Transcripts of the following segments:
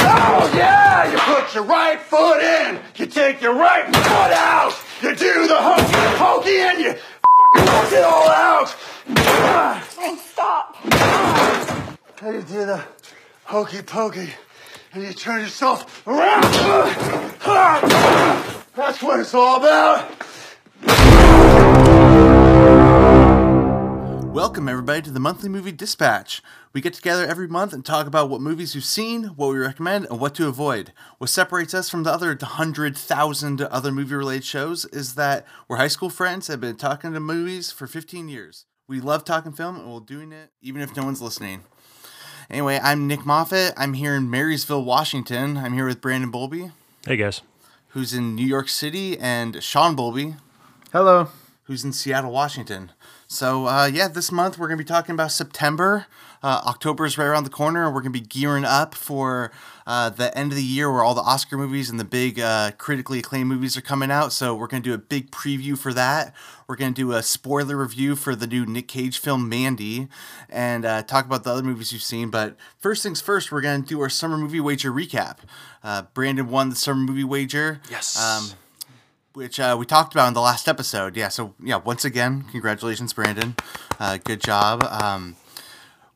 Oh, yeah! You put your right foot in, you take your right foot out, you do the hokey pokey, and you work it all out. And stop. How you do the hokey pokey, and you turn yourself around. That's what it's all about. Welcome, everybody, to the Monthly Movie Dispatch. We get together every month and talk about what movies we've seen, what we recommend, and what to avoid. What separates us from the other 100,000 other movie related shows is that we're high school friends that have been talking to movies for 15 years. We love talking film, and we're doing it even if no one's listening. Anyway, I'm Nick Moffat. I'm here in Marysville, Washington. I'm here with Brandon Bolby, Hey guys. who's in New York City, and Sean Bolby, Hello. who's in Seattle, Washington. So, uh, yeah, this month we're going to be talking about September. Uh, October is right around the corner. We're going to be gearing up for uh, the end of the year where all the Oscar movies and the big uh, critically acclaimed movies are coming out. So, we're going to do a big preview for that. We're going to do a spoiler review for the new Nick Cage film, Mandy, and uh, talk about the other movies you've seen. But first things first, we're going to do our summer movie wager recap. Uh, Brandon won the summer movie wager. Yes. Um, which uh, we talked about in the last episode. Yeah, so yeah, once again, congratulations, Brandon. Uh, good job. Um,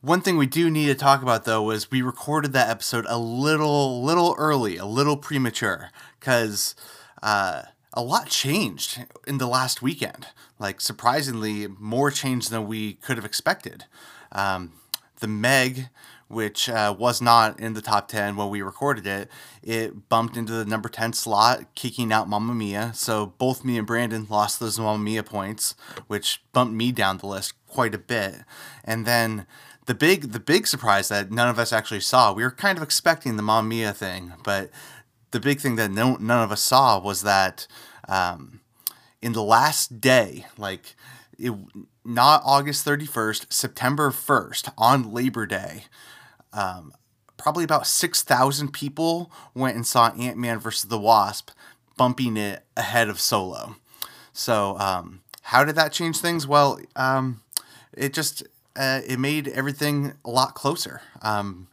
one thing we do need to talk about though was we recorded that episode a little, little early, a little premature, because uh, a lot changed in the last weekend. Like surprisingly, more change than we could have expected. Um, the Meg, which uh, was not in the top 10 when we recorded it, it bumped into the number 10 slot, kicking out Mamma Mia. So both me and Brandon lost those Mamma Mia points, which bumped me down the list quite a bit. And then the big the big surprise that none of us actually saw, we were kind of expecting the Mamma Mia thing, but the big thing that no, none of us saw was that um, in the last day, like it, not August 31st, September 1st, on Labor Day, um, probably about 6,000 people went and saw Ant Man versus the Wasp, bumping it ahead of Solo. So, um, how did that change things? Well, um, it just uh, it made everything a lot closer. Um,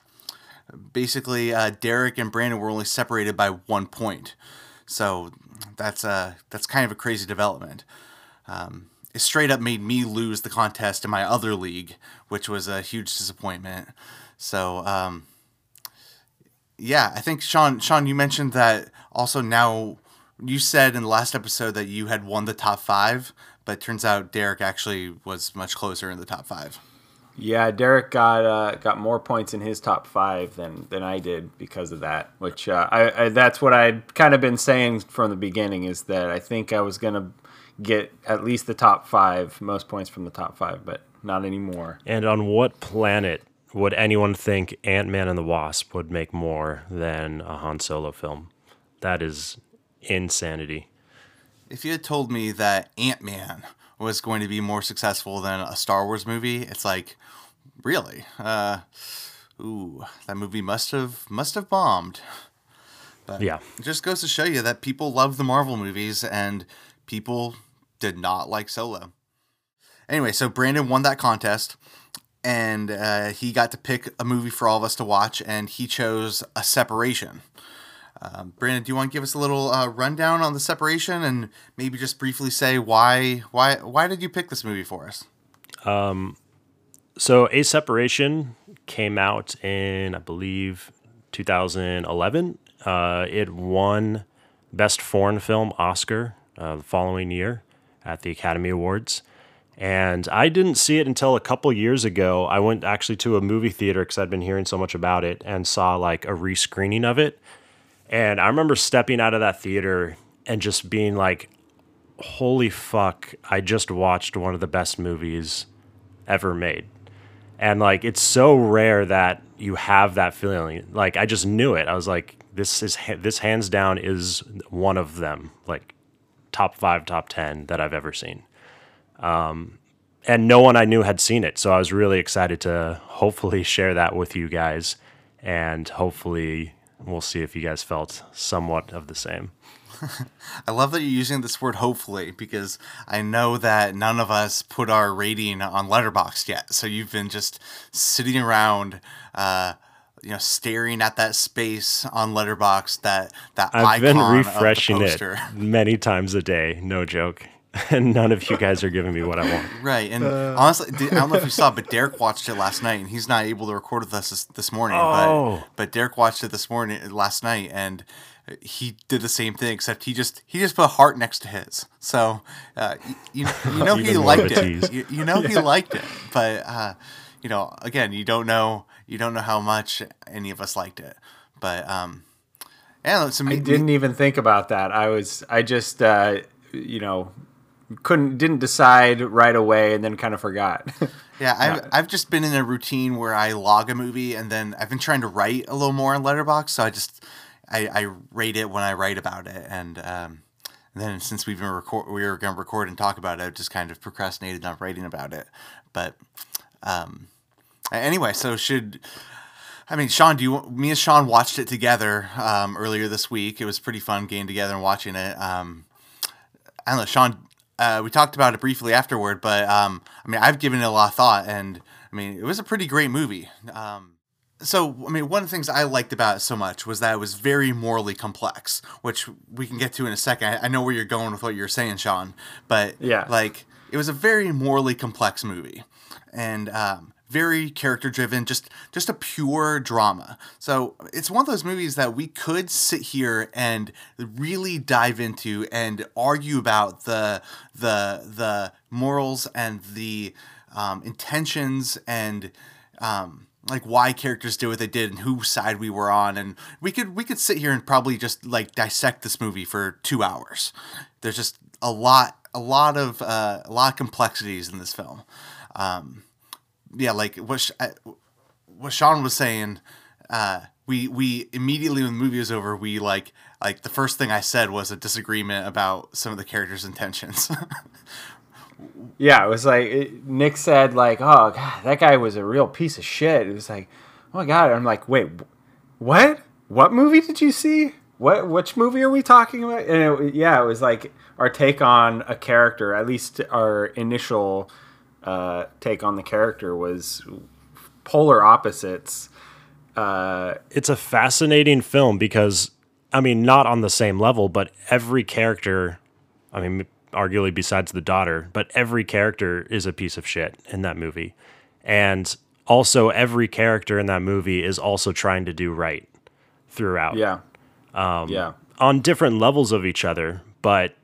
basically, uh, Derek and Brandon were only separated by one point, so that's uh, that's kind of a crazy development. Um, it straight up made me lose the contest in my other league, which was a huge disappointment. So, um, yeah, I think Sean, Sean, you mentioned that also now. You said in the last episode that you had won the top five, but it turns out Derek actually was much closer in the top five. Yeah, Derek got uh, got more points in his top five than, than I did because of that. Which uh, I, I that's what I'd kind of been saying from the beginning is that I think I was gonna get at least the top five, most points from the top five, but not anymore. And on what planet would anyone think Ant Man and the Wasp would make more than a Han Solo film? That is insanity. If you had told me that Ant Man was going to be more successful than a Star Wars movie, it's like, really? Uh, ooh, that movie must have must have bombed. But Yeah. it just goes to show you that people love the Marvel movies and people did not like Solo. Anyway, so Brandon won that contest, and uh, he got to pick a movie for all of us to watch, and he chose A Separation. Um, Brandon, do you want to give us a little uh, rundown on the separation and maybe just briefly say why why why did you pick this movie for us? So, A Separation came out in, I believe, 2011. Uh, it won Best Foreign Film Oscar uh, the following year at the Academy Awards. And I didn't see it until a couple years ago. I went actually to a movie theater because I'd been hearing so much about it and saw like a rescreening of it. And I remember stepping out of that theater and just being like, holy fuck, I just watched one of the best movies ever made. And like it's so rare that you have that feeling. Like I just knew it. I was like this is this hands down is one of them. Like top 5, top 10 that I've ever seen. Um and no one I knew had seen it. So I was really excited to hopefully share that with you guys and hopefully we'll see if you guys felt somewhat of the same. I love that you're using this word hopefully because I know that none of us put our rating on Letterboxd yet. So you've been just sitting around uh, you know staring at that space on Letterboxd that that I've been icon of the refreshing it many times a day, no joke. And none of you guys are giving me what I want. Right, and honestly, I don't know if you saw, but Derek watched it last night, and he's not able to record with us this, this morning. Oh. But, but Derek watched it this morning, last night, and he did the same thing, except he just he just put a heart next to his. So uh, you, you know he Even more of liked it. You, you know he liked it, but uh, you know again, you don't know you don't know how much any of us liked it. But um, yeah, it's I didn't even think about that. I was I just uh, you know couldn't didn't decide right away and then kind of forgot. Yeah, I've, I've just been in a routine where I log a movie and then I've been trying to write a little more on Letterboxd, so I just I, I rate it when I write about it, and, um, and then since we've been record we were going to record and talk about it, I just kind of procrastinated on writing about it. But um, anyway, so should I mean Sean? Do you me and Sean watched it together um, earlier this week? It was pretty fun getting together and watching it. Um, I don't know, Sean. Uh, we talked about it briefly afterward, but um, I mean, I've given it a lot of thought, and I mean, it was a pretty great movie. Um, so, I mean, one of the things I liked about it so much was that it was very morally complex, which we can get to in a second. I, I know where you're going with what you're saying, Sean, but Yeah. like it was a very morally complex movie, and um, very character driven, just just a pure drama. So it's one of those movies that we could sit here and really dive into and argue about the the the morals and the um, intentions and um, like why characters did what they did and whose side we were on. And we could we could sit here and probably just like dissect this movie for two hours. There's just a lot a lot of uh, a lot of complexities in this film. Um, yeah like what I- what Sean was saying uh, we we immediately when the movie was over we like like the first thing I said was a disagreement about some of the characters' intentions yeah, it was like it, Nick said like, "Oh god, that guy was a real piece of shit." It was like, "Oh my god." I'm like, "Wait, what? What movie did you see? What which movie are we talking about?" And it, yeah, it was like our take on a character, at least our initial uh, take on the character was polar opposites. Uh, it's a fascinating film because I mean, not on the same level, but every character, I mean, arguably besides the daughter, but every character is a piece of shit in that movie. And also every character in that movie is also trying to do right throughout yeah, yeah. on different levels of each other, but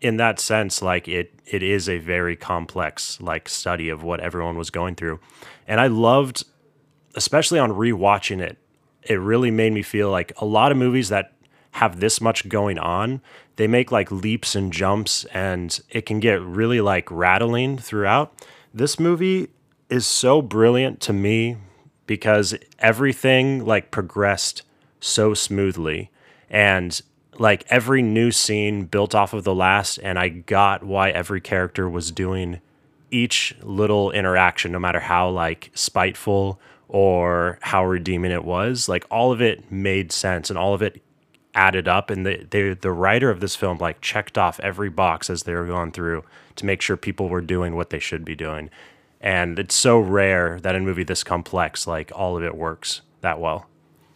in that sense, like it it is a very complex like study of what everyone was going through. And I loved especially on rewatching it, it really made me feel like a lot of movies that have this much going on, they make like leaps and jumps and it can get really like rattling throughout. This movie is so brilliant to me because everything like progressed so smoothly and like every new scene built off of the last and I got why every character was doing each little interaction no matter how like spiteful or how redeeming it was. Like all of it made sense and all of it added up and the the, writer of this film like checked off every box as they were going through to make sure people were doing what they should be doing. And it's so rare that in a movie this complex like all of it works that well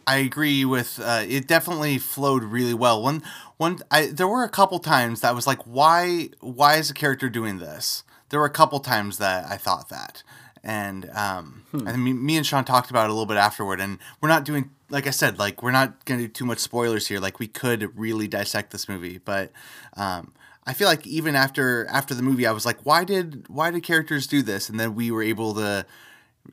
I agree with uh, it. Definitely flowed really well. One, one. I there were a couple times that I was like, why, why is a character doing this? There were a couple times that I thought that, and um, and me, me and Sean talked about it a little bit afterward. And we're not doing, like I said, like we're not gonna do too much spoilers here. Like we could really dissect this movie, but um, I feel like even after after the movie, I was like, why did why did characters do this? And then we were able to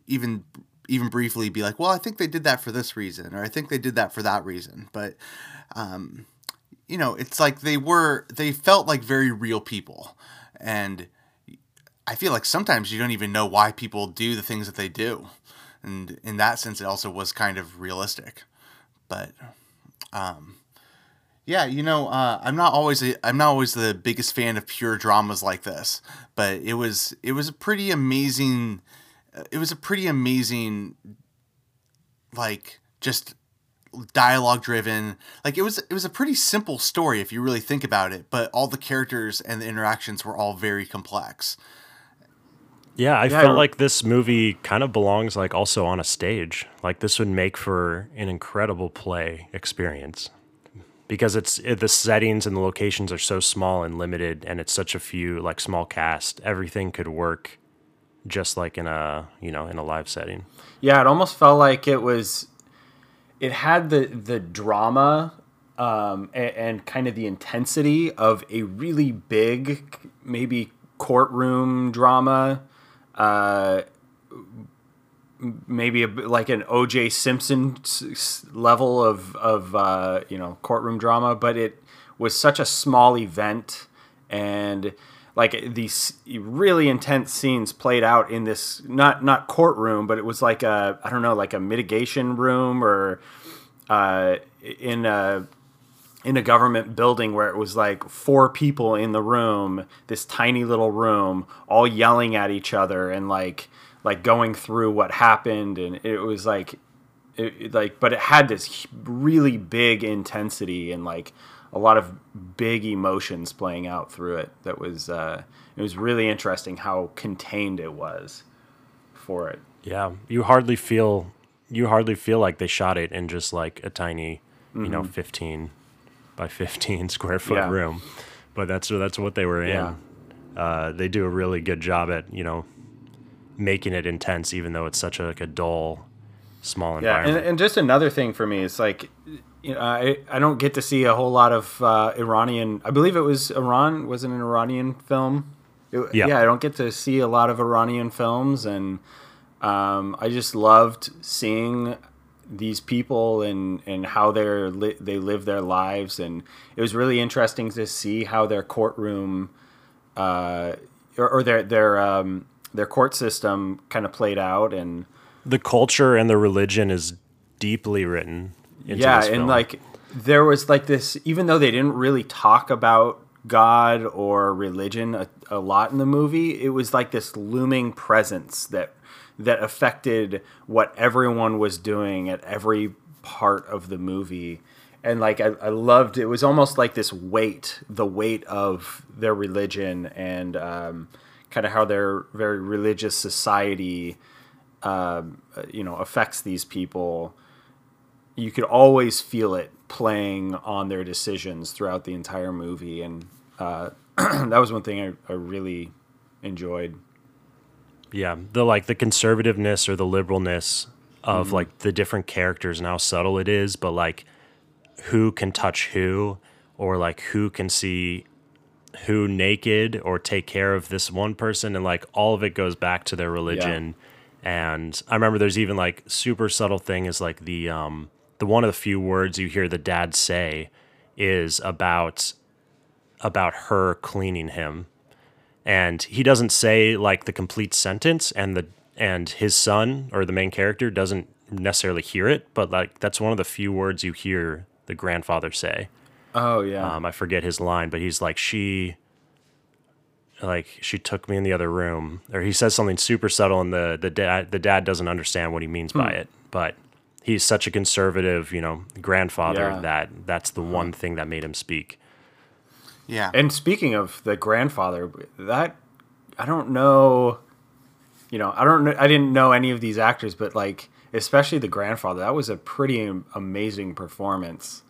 even even briefly be like, well, I think they did that for this reason, or I think they did that for that reason. But, um, you know, it's like they were, they felt like very real people. And I feel like sometimes you don't even know why people do the things that they do. And in that sense, it also was kind of realistic. But, um, yeah, you know, uh, I'm not always a, I'm not always the biggest fan of pure dramas like this, but it was it was a pretty amazing it was a pretty amazing like just dialogue driven like it was it was a pretty simple story if you really think about it but all the characters and the interactions were all very complex Yeah, I Yeah, felt re- like this movie kind of belongs like also on a stage. Like this would make for an incredible play experience because it's it, the settings and the locations are so small and limited, and it's such a few like small cast. Everything could work just like in a you know in a live setting. Yeah, it almost felt like it was. It had the the drama um, and, and kind of the intensity of a really big, maybe courtroom drama. Uh, maybe a, like an O.J. Simpson level of of uh, you know courtroom drama, but it was such a small event and like these really intense scenes played out in this not not courtroom, but it was like a I don't know like a mitigation room or uh, in a in a government building where it was like four people in the room, this tiny little room, all yelling at each other and like like going through what happened, and it was like it, like but it had this really big intensity and like a lot of big emotions playing out through it that was uh it was really interesting how contained it was for it Yeah, you hardly feel you hardly feel like they shot it in just like a tiny, you know, fifteen by fifteen square foot Yeah. room, but that's that's what they were in. Yeah. Uh, they do a really good job at you know making it intense, even though it's such a, like a dull, small Yeah, environment. and, and just another thing for me is like, you know, I I don't get to see a whole lot of uh, Iranian. I believe it was Iran. Was it an Iranian film? It- Yeah. yeah, I don't get to see a lot of Iranian films, and um, I just loved seeing these people and and how they're li- they live their lives, and it was really interesting to see how their courtroom uh, or, or their their um, their court system kind of played out and. the culture and the religion is deeply written yeah and like there was like this even though they didn't really talk about god or religion a, a lot in the movie it was like this looming presence that that affected what everyone was doing at every part of the movie. And like I, I loved it was almost like this weight the weight of their religion and um, kind of how their very religious society um, uh, you know affects these people you could always feel it playing on their decisions throughout the entire movie and uh, that was one thing I, I really enjoyed. Yeah the like the conservativeness or the liberalness of Mm-hmm. like the different characters and how subtle it is but like who can touch who or like who can see who naked or take care of this one person and like all of it goes back to their religion. And i remember there's even like super subtle thing is like the um the one of the few words you hear the dad say is about about her cleaning him. And he doesn't say like the complete sentence and the and his son or the main character doesn't necessarily hear it but like that's one of the few words you hear the grandfather say. Oh yeah. Um, i forget his line but he's like she like she took me in the other room or he says something super subtle and the the dad the dad doesn't understand what he means by it but he's such a conservative you know grandfather Yeah. that that's the uh-huh. one thing that made him speak Yeah. and speaking of the grandfather that i don't know you know i don't know i didn't know any of these actors but like especially the grandfather that was a pretty amazing performance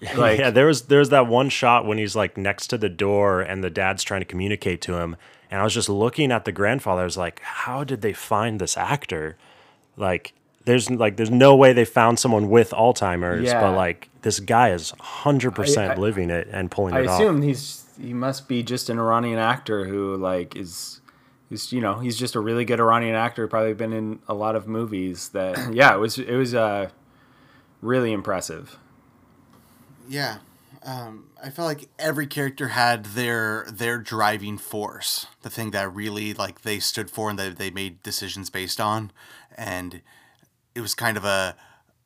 like yeah, there was there was that one shot when he's like next to the door and the dad's trying to communicate to him, and I was just looking at the grandfather. I was like, how did they find this actor? Like, there's like there's no way they found someone with Alzheimer's, Yeah. but like this guy is hundred percent living it and pulling I it off. I assume he's he must be just an Iranian actor who like is is you know he's just a really good Iranian actor. Probably been in a lot of movies. That yeah, it was it was uh really impressive. Yeah. Um, I felt like every character had their their driving force, the thing that really like they stood for and that they made decisions based on, and it was kind of a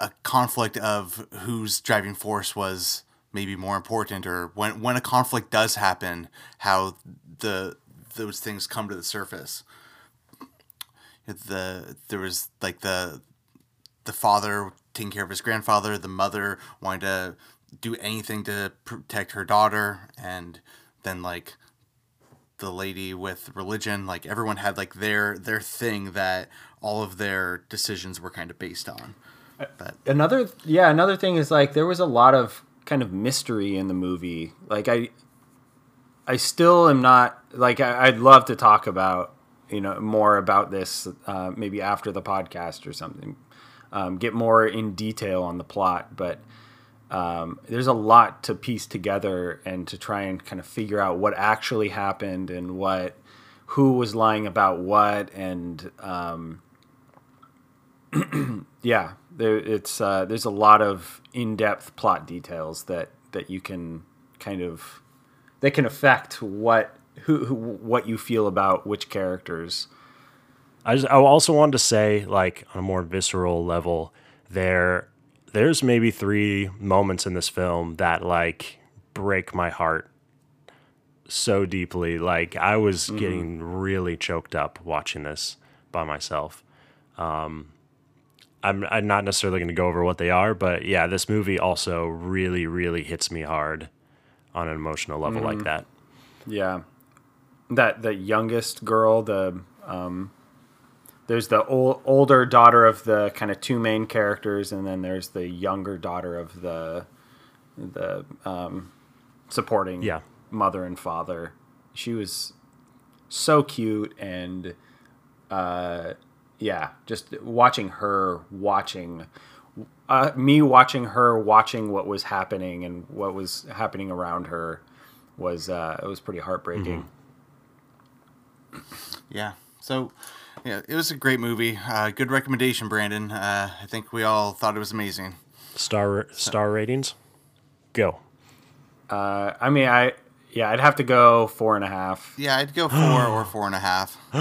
a conflict of whose driving force was maybe more important, or when when a conflict does happen, how the those things come to the surface. The there was like the the father taking care of his grandfather, the mother wanting to do anything to protect her daughter, and then like the lady with religion. Like everyone had like their their thing that all of their decisions were kind of based on. But another yeah another thing is like there was a lot of kind of mystery in the movie like i i still am not like I, i'd love to talk about you know more about this uh, maybe after the podcast or something um, get more in detail on the plot but um, there's a lot to piece together and to try and kind of figure out what actually happened and what who was lying about what and um, yeah there it's uh, there's a lot of in-depth plot details that that you can kind of that can affect what who, who what you feel about which characters. I, just, I also wanted to say, like on a more visceral level, there there's maybe three moments in this film that like break my heart so deeply. Like I was mm-hmm. getting really choked up watching this by myself. Um, I'm, I'm not necessarily going to go over what they are, but yeah, this movie also really, really hits me hard on an emotional level mm-hmm. like that. Yeah, that the youngest girl, the um, there's the old, older daughter of the kind of two main characters, and then there's the younger daughter of the the um, supporting yeah. mother and father. She was so cute and uh, yeah, just watching her watching uh, me watching her watching what was happening and what was happening around her was uh, it was pretty heartbreaking. Mm-hmm. Yeah. So yeah, it was a great movie. Uh, good recommendation, Brandon. Uh, I think we all thought it was amazing. Star star ratings, go. Uh, I mean, I yeah, I'd have to go four and a half. Yeah, I'd go four or four and a half.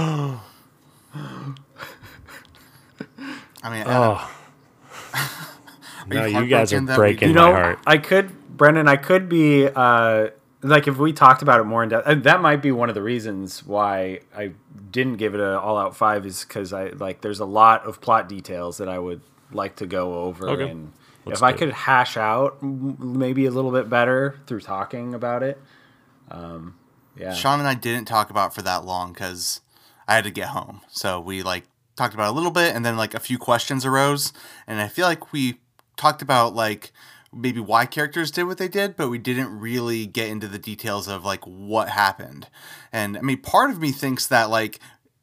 I mean, oh. no, you guys are breaking you know, my heart. I could, Brendan, I could be uh, like if we talked about it more in depth. that might be one of the reasons why I didn't give it an all out five is because I like there's a lot of plot details that I would like to go over okay. and Let's if I could hash out maybe a little bit better through talking about it. Um, yeah, Sean and I didn't talk about for that long because I had to get home, so we like talked about a little bit, and then like a few questions arose, and I feel like we talked about like maybe why characters did what they did, but we didn't really get into the details of like what happened. And I mean, part of me thinks that like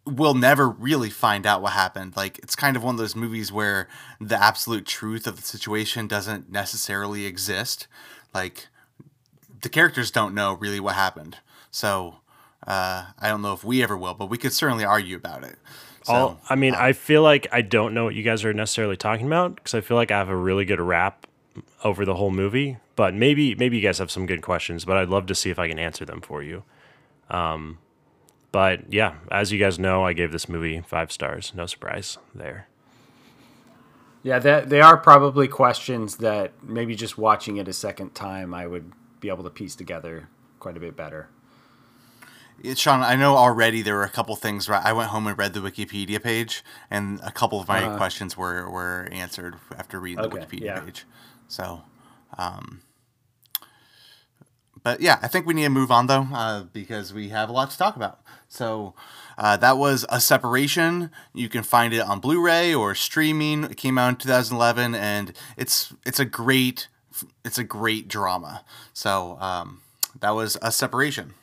we'll never really find out what happened. Like it's kind of one of those movies where the absolute truth of the situation doesn't necessarily exist. Like the characters don't know really what happened. So uh, I don't know if we ever will, but we could certainly argue about it. So, All, I mean, uh, I feel like I don't know what you guys are necessarily talking about because I feel like I have a really good rap over the whole movie. But maybe maybe you guys have some good questions, but I'd love to see if I can answer them for you. Um, but yeah, as you guys know, I gave this movie five stars. No surprise there. Yeah, that they are probably questions that maybe just watching it a second time, I would be able to piece together quite a bit better. Sean, I know already there were a couple things. Where I went home and read the Wikipedia page, and a couple of my uh, questions were, were answered after reading okay, the Wikipedia yeah. page. So, um, but yeah, I think we need to move on though uh, because we have a lot to talk about. So uh, that was a separation. You can find it on Blu-ray or streaming. It came out in 2011, and it's it's a great it's a great drama. So um, that was a separation.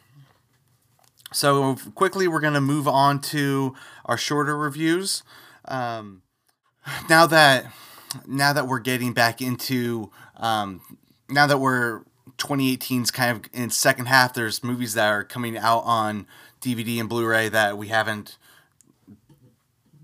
So quickly, we're gonna move on to our shorter reviews. Um, now that now that we're getting back into um, now that we're 2018's kind of in second half, there's movies that are coming out on DVD and Blu-ray that we haven't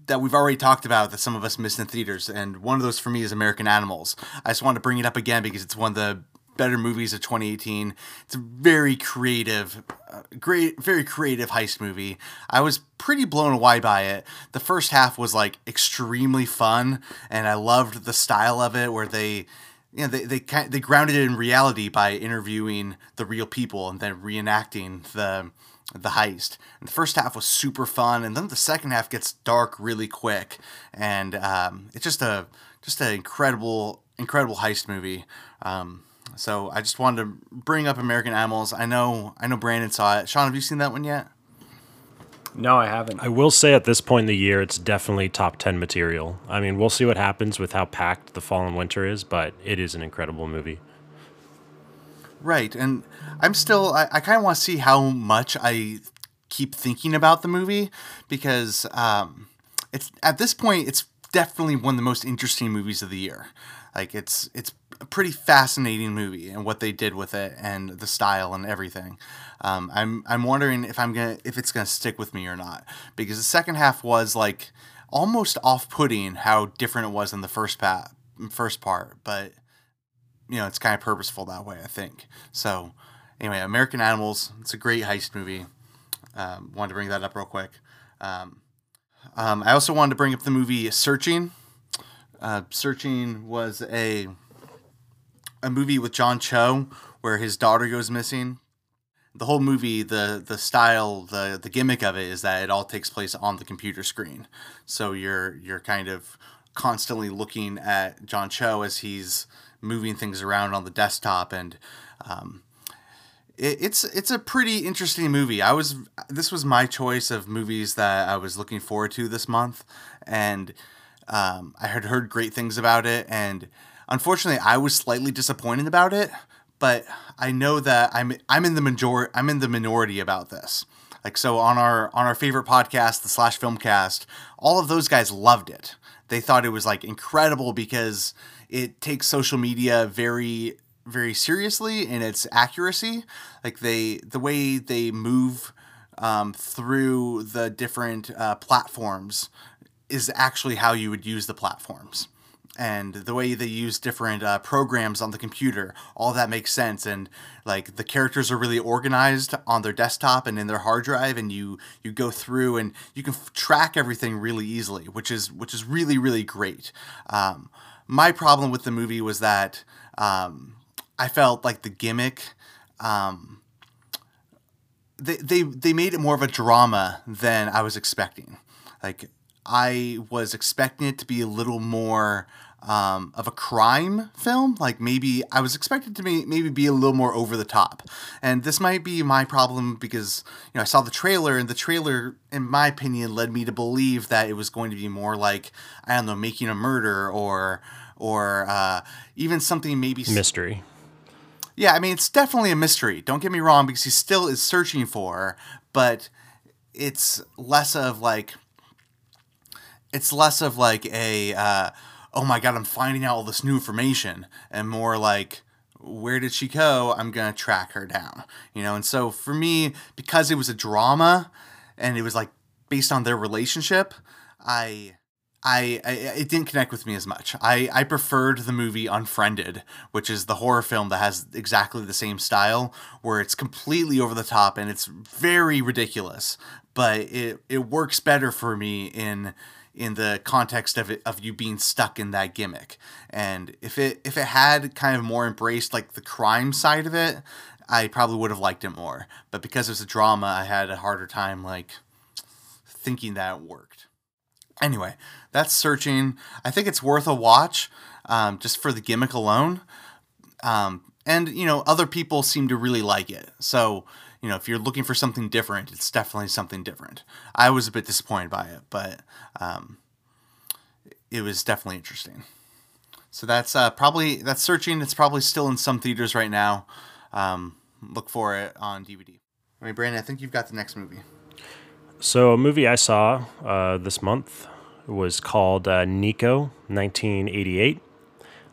that we've already talked about that some of us missed in theaters, and one of those for me is American Animals. I just wanted to bring it up again because it's one of the better movies of 2018. It's a very creative, uh, great, very creative heist movie. I was pretty blown away by it. The first half was like extremely fun, and I loved the style of it, where they, you know, they they they grounded it in reality by interviewing the real people and then reenacting the the heist. And the first half was super fun, and then the second half gets dark really quick, and um, it's just a just an incredible incredible heist movie. Um, so I just wanted to bring up American Animals. I know I know Brandon saw it. Sean, have you seen that one yet? No, I haven't. I will say at this point in the year, it's definitely top 10 material. I mean, we'll see what happens with how packed The fall and Winter is, but it is an incredible movie. Right, and I'm still I, I kind of want to see how much I keep thinking about the movie because um, it's at this point it's definitely one of the most interesting movies of the year. Like it's it's a pretty fascinating movie and what they did with it and the style and everything. Um, I'm I'm wondering if I'm gonna if it's gonna stick with me or not because the second half was like almost off-putting how different it was in the first part first part, but you know it's kind of purposeful that way I think. So anyway, American Animals. It's a great heist movie. Um, wanted to bring that up real quick. Um, um, I also wanted to bring up the movie Searching. Uh, Searching was a a movie with John Cho where his daughter goes missing. The whole movie, the the style, the the gimmick of it is that it all takes place on the computer screen. So you're you're kind of constantly looking at John Cho as he's moving things around on the desktop and um, it, it's it's a pretty interesting movie. I was this was my choice of movies that I was looking forward to this month, and um, I had heard great things about it, and unfortunately, I was slightly disappointed about it. But I know that I'm I'm in the major I'm in the minority about this. Like so on our on our favorite podcast, the Slash Filmcast, all of those guys loved it. They thought it was like incredible because it takes social media very very seriously in its accuracy. Like they, the way they move um, through the different uh, platforms is actually how you would use the platforms. And the way they use different uh, programs on the computer, all that makes sense. And like the characters are really organized on their desktop and in their hard drive, and you you go through and you can f- track everything really easily, which is which is really really great. Um, my problem with the movie was that um, I felt like the gimmick. Um, they, they they made it more of a drama than I was expecting. Like I was expecting it to be a little more um, of a crime film. Like maybe I was expected to be, maybe be a little more over the top. And this might be my problem because you know I saw the trailer and the trailer, in my opinion, led me to believe that it was going to be more like I don't know, making a murder or or uh, even something maybe mystery. Yeah, I mean it's definitely a mystery. Don't get me wrong, because he still is searching for her, but it's less of like it's less of like a uh, oh my god, I'm finding out all this new information, and more like where did she go? I'm gonna track her down, you know. And so for me, because it was a drama, and it was like based on their relationship, I I, I, it didn't connect with me as much. I, I preferred the movie Unfriended, which is the horror film that has exactly the same style, where it's completely over the top and it's very ridiculous, but it, it works better for me in in the context of it of you being stuck in that gimmick. And if it if it had kind of more embraced like the crime side of it, I probably would have liked it more. But because it's a drama, I had a harder time like thinking that it worked. Anyway, that's searching. I think it's worth a watch um, just for the gimmick alone. Um, and, you know, other people seem to really like it. So, you know, if you're looking for something different, it's definitely something different. I was a bit disappointed by it, but um, it was definitely interesting. So that's uh, probably that's searching. It's probably still in some theaters right now. Um, look for it on DVD. I mean, Brandon, I think you've got the next movie. So a movie I saw uh, this month was called uh, Nico, 1988.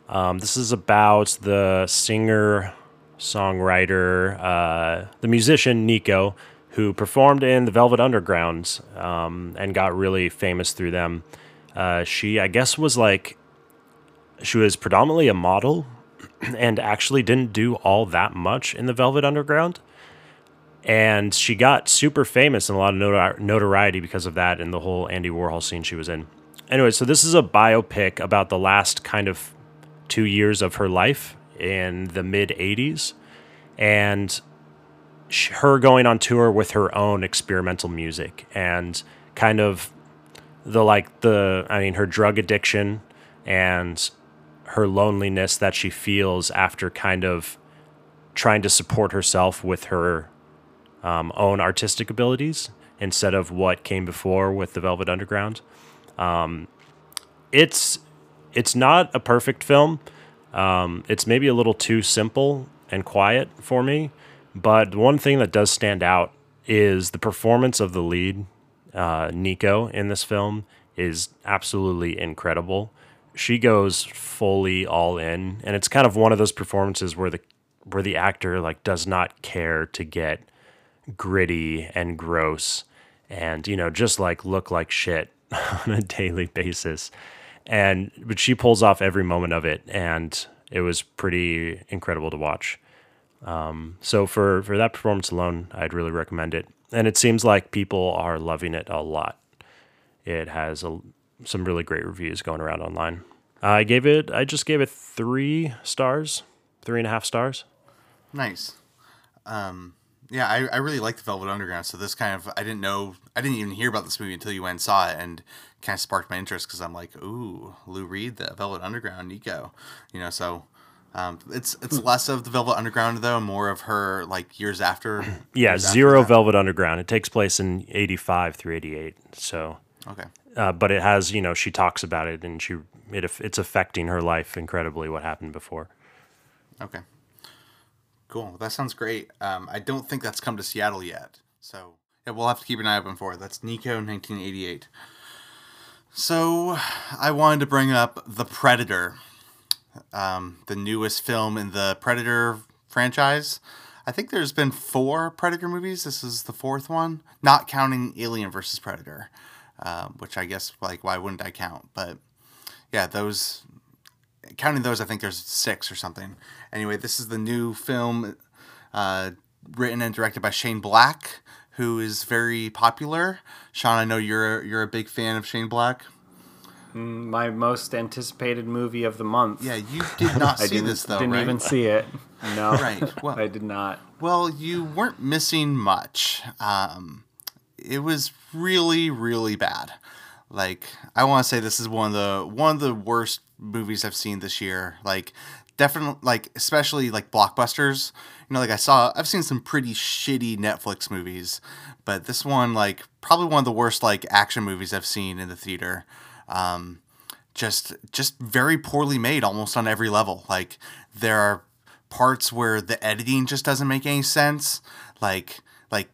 Um, this is about the singer, songwriter, uh, the musician Nico, who performed in the Velvet Undergrounds um, and got really famous through them. Uh, she, I guess, was like, she was predominantly a model and actually didn't do all that much in the Velvet Underground and she got super famous and a lot of notoriety because of that and the whole Andy Warhol scene she was in. Anyway, so this is a biopic about the last kind of two years of her life in the mid 80s and her going on tour with her own experimental music and kind of the like the I mean her drug addiction and her loneliness that she feels after kind of trying to support herself with her um, own artistic abilities instead of what came before with the Velvet Underground. Um, it's it's not a perfect film. Um, it's maybe a little too simple and quiet for me. But one thing that does stand out is the performance of the lead, uh, Nico, in this film is absolutely incredible. She goes fully all in, and it's kind of one of those performances where the where the actor like does not care to get gritty and gross and you know just like look like shit on a daily basis and but she pulls off every moment of it and it was pretty incredible to watch. Um, so for for that performance alone i'd really recommend it. And it seems like people are loving it a lot. It has a, some really great reviews going around online. I gave it i just gave it three stars three and a half stars. Nice. Um, yeah, I, I really like the Velvet Underground. So this kind of I didn't know I didn't even hear about this movie until you went and saw it, and kind of sparked my interest because I'm like, ooh, Lou Reed, the Velvet Underground, Nico, you know. So um, it's it's less of the Velvet Underground though, more of her like years after. yeah years zero that. velvet underground it takes place in 85 through 88 so Okay. uh, but it has you know she talks about it and she it, it's affecting her life incredibly what happened before Okay. Cool. That sounds great. Um, I don't think that's come to Seattle yet. So, yeah, we'll have to keep an eye open for it. That's Nico 1988. So, I wanted to bring up The Predator, um, the newest film in the Predator franchise. I think there's been four Predator movies. This is the fourth one, not counting Alien versus Predator, um, which I guess, like, why wouldn't I count? But yeah, those counting those, I think there's six or something. Anyway, this is the new film uh, written and directed by Shane Black, who is very popular. Sean, I know you're you're a big fan of Shane Black. My most anticipated movie of the month. Yeah, you did not I see this though, didn't right? even see it. No, Right, well- I did not. Well, you weren't missing much. Um, it was really, really bad. Like I want to say, this is one of the one of the worst movies I've seen this year. Like, definitely, like especially like blockbusters. You know, like I saw, I've seen some pretty shitty Netflix movies, but this one, like, probably one of the worst like action movies I've seen in the theater. Um, just just very poorly made almost on every level like there are parts where the editing just doesn't make any sense like like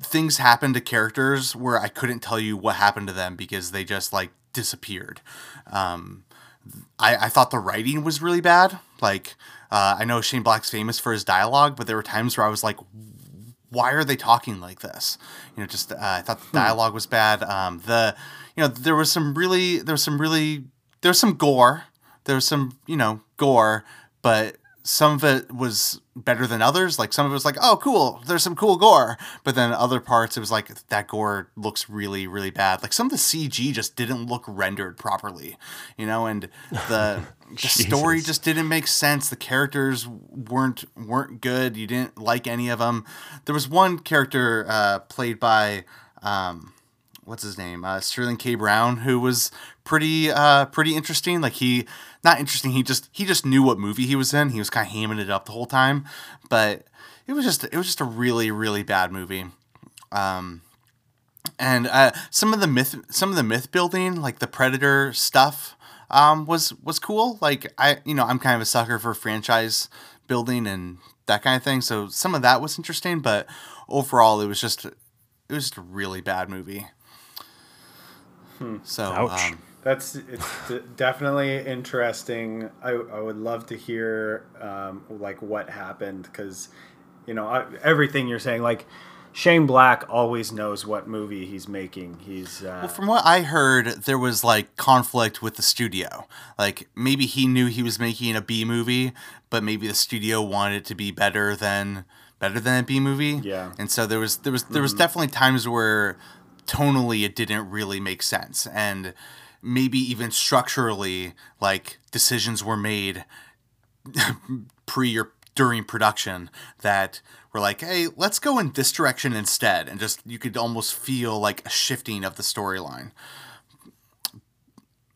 things happen to characters where i couldn't tell you what happened to them because they just like disappeared um i i thought the writing was really bad like uh, i know shane black's famous for his dialogue but there were times where i was like why are they talking like this? You know, just uh, I thought the dialogue was bad. Um, the you know there was some really there was some really there was some gore. There was some you know gore, but some of it was better than others. Like some of it was like, oh, cool, there's some cool gore. But then other parts, it was like that gore looks really, really bad. Like some of the CG just didn't look rendered properly, you know, and the the story just didn't make sense. The characters weren't weren't good. You didn't like any of them. There was one character uh, played by. Um, what's his name? Uh, Sterling K. Brown, who was pretty uh, pretty interesting. Like he, not interesting. He just he just knew what movie he was in. He was kind of hamming it up the whole time, but it was just it was just a really really bad movie. Um, and uh, some of the myth some of the myth building, like the Predator stuff, um, was was cool. Like I you know I'm kind of a sucker for franchise building and that kind of thing. So some of that was interesting, but overall it was just it was just a really bad movie. So Ouch. um, That's it's d- definitely interesting. I, I would love to hear um, like what happened because you know I, everything you're saying. Like Shane Black always knows what movie he's making. He's uh, Well, from what I heard, there was like conflict with the studio. Like maybe he knew he was making a B movie, but maybe the studio wanted it to be better than better than a B movie. Yeah. And so there was there was there was definitely times where tonally it didn't really make sense, and maybe even structurally, like decisions were made pre or during production that were like, hey, let's go in this direction instead. And just, you could almost feel like a shifting of the storyline.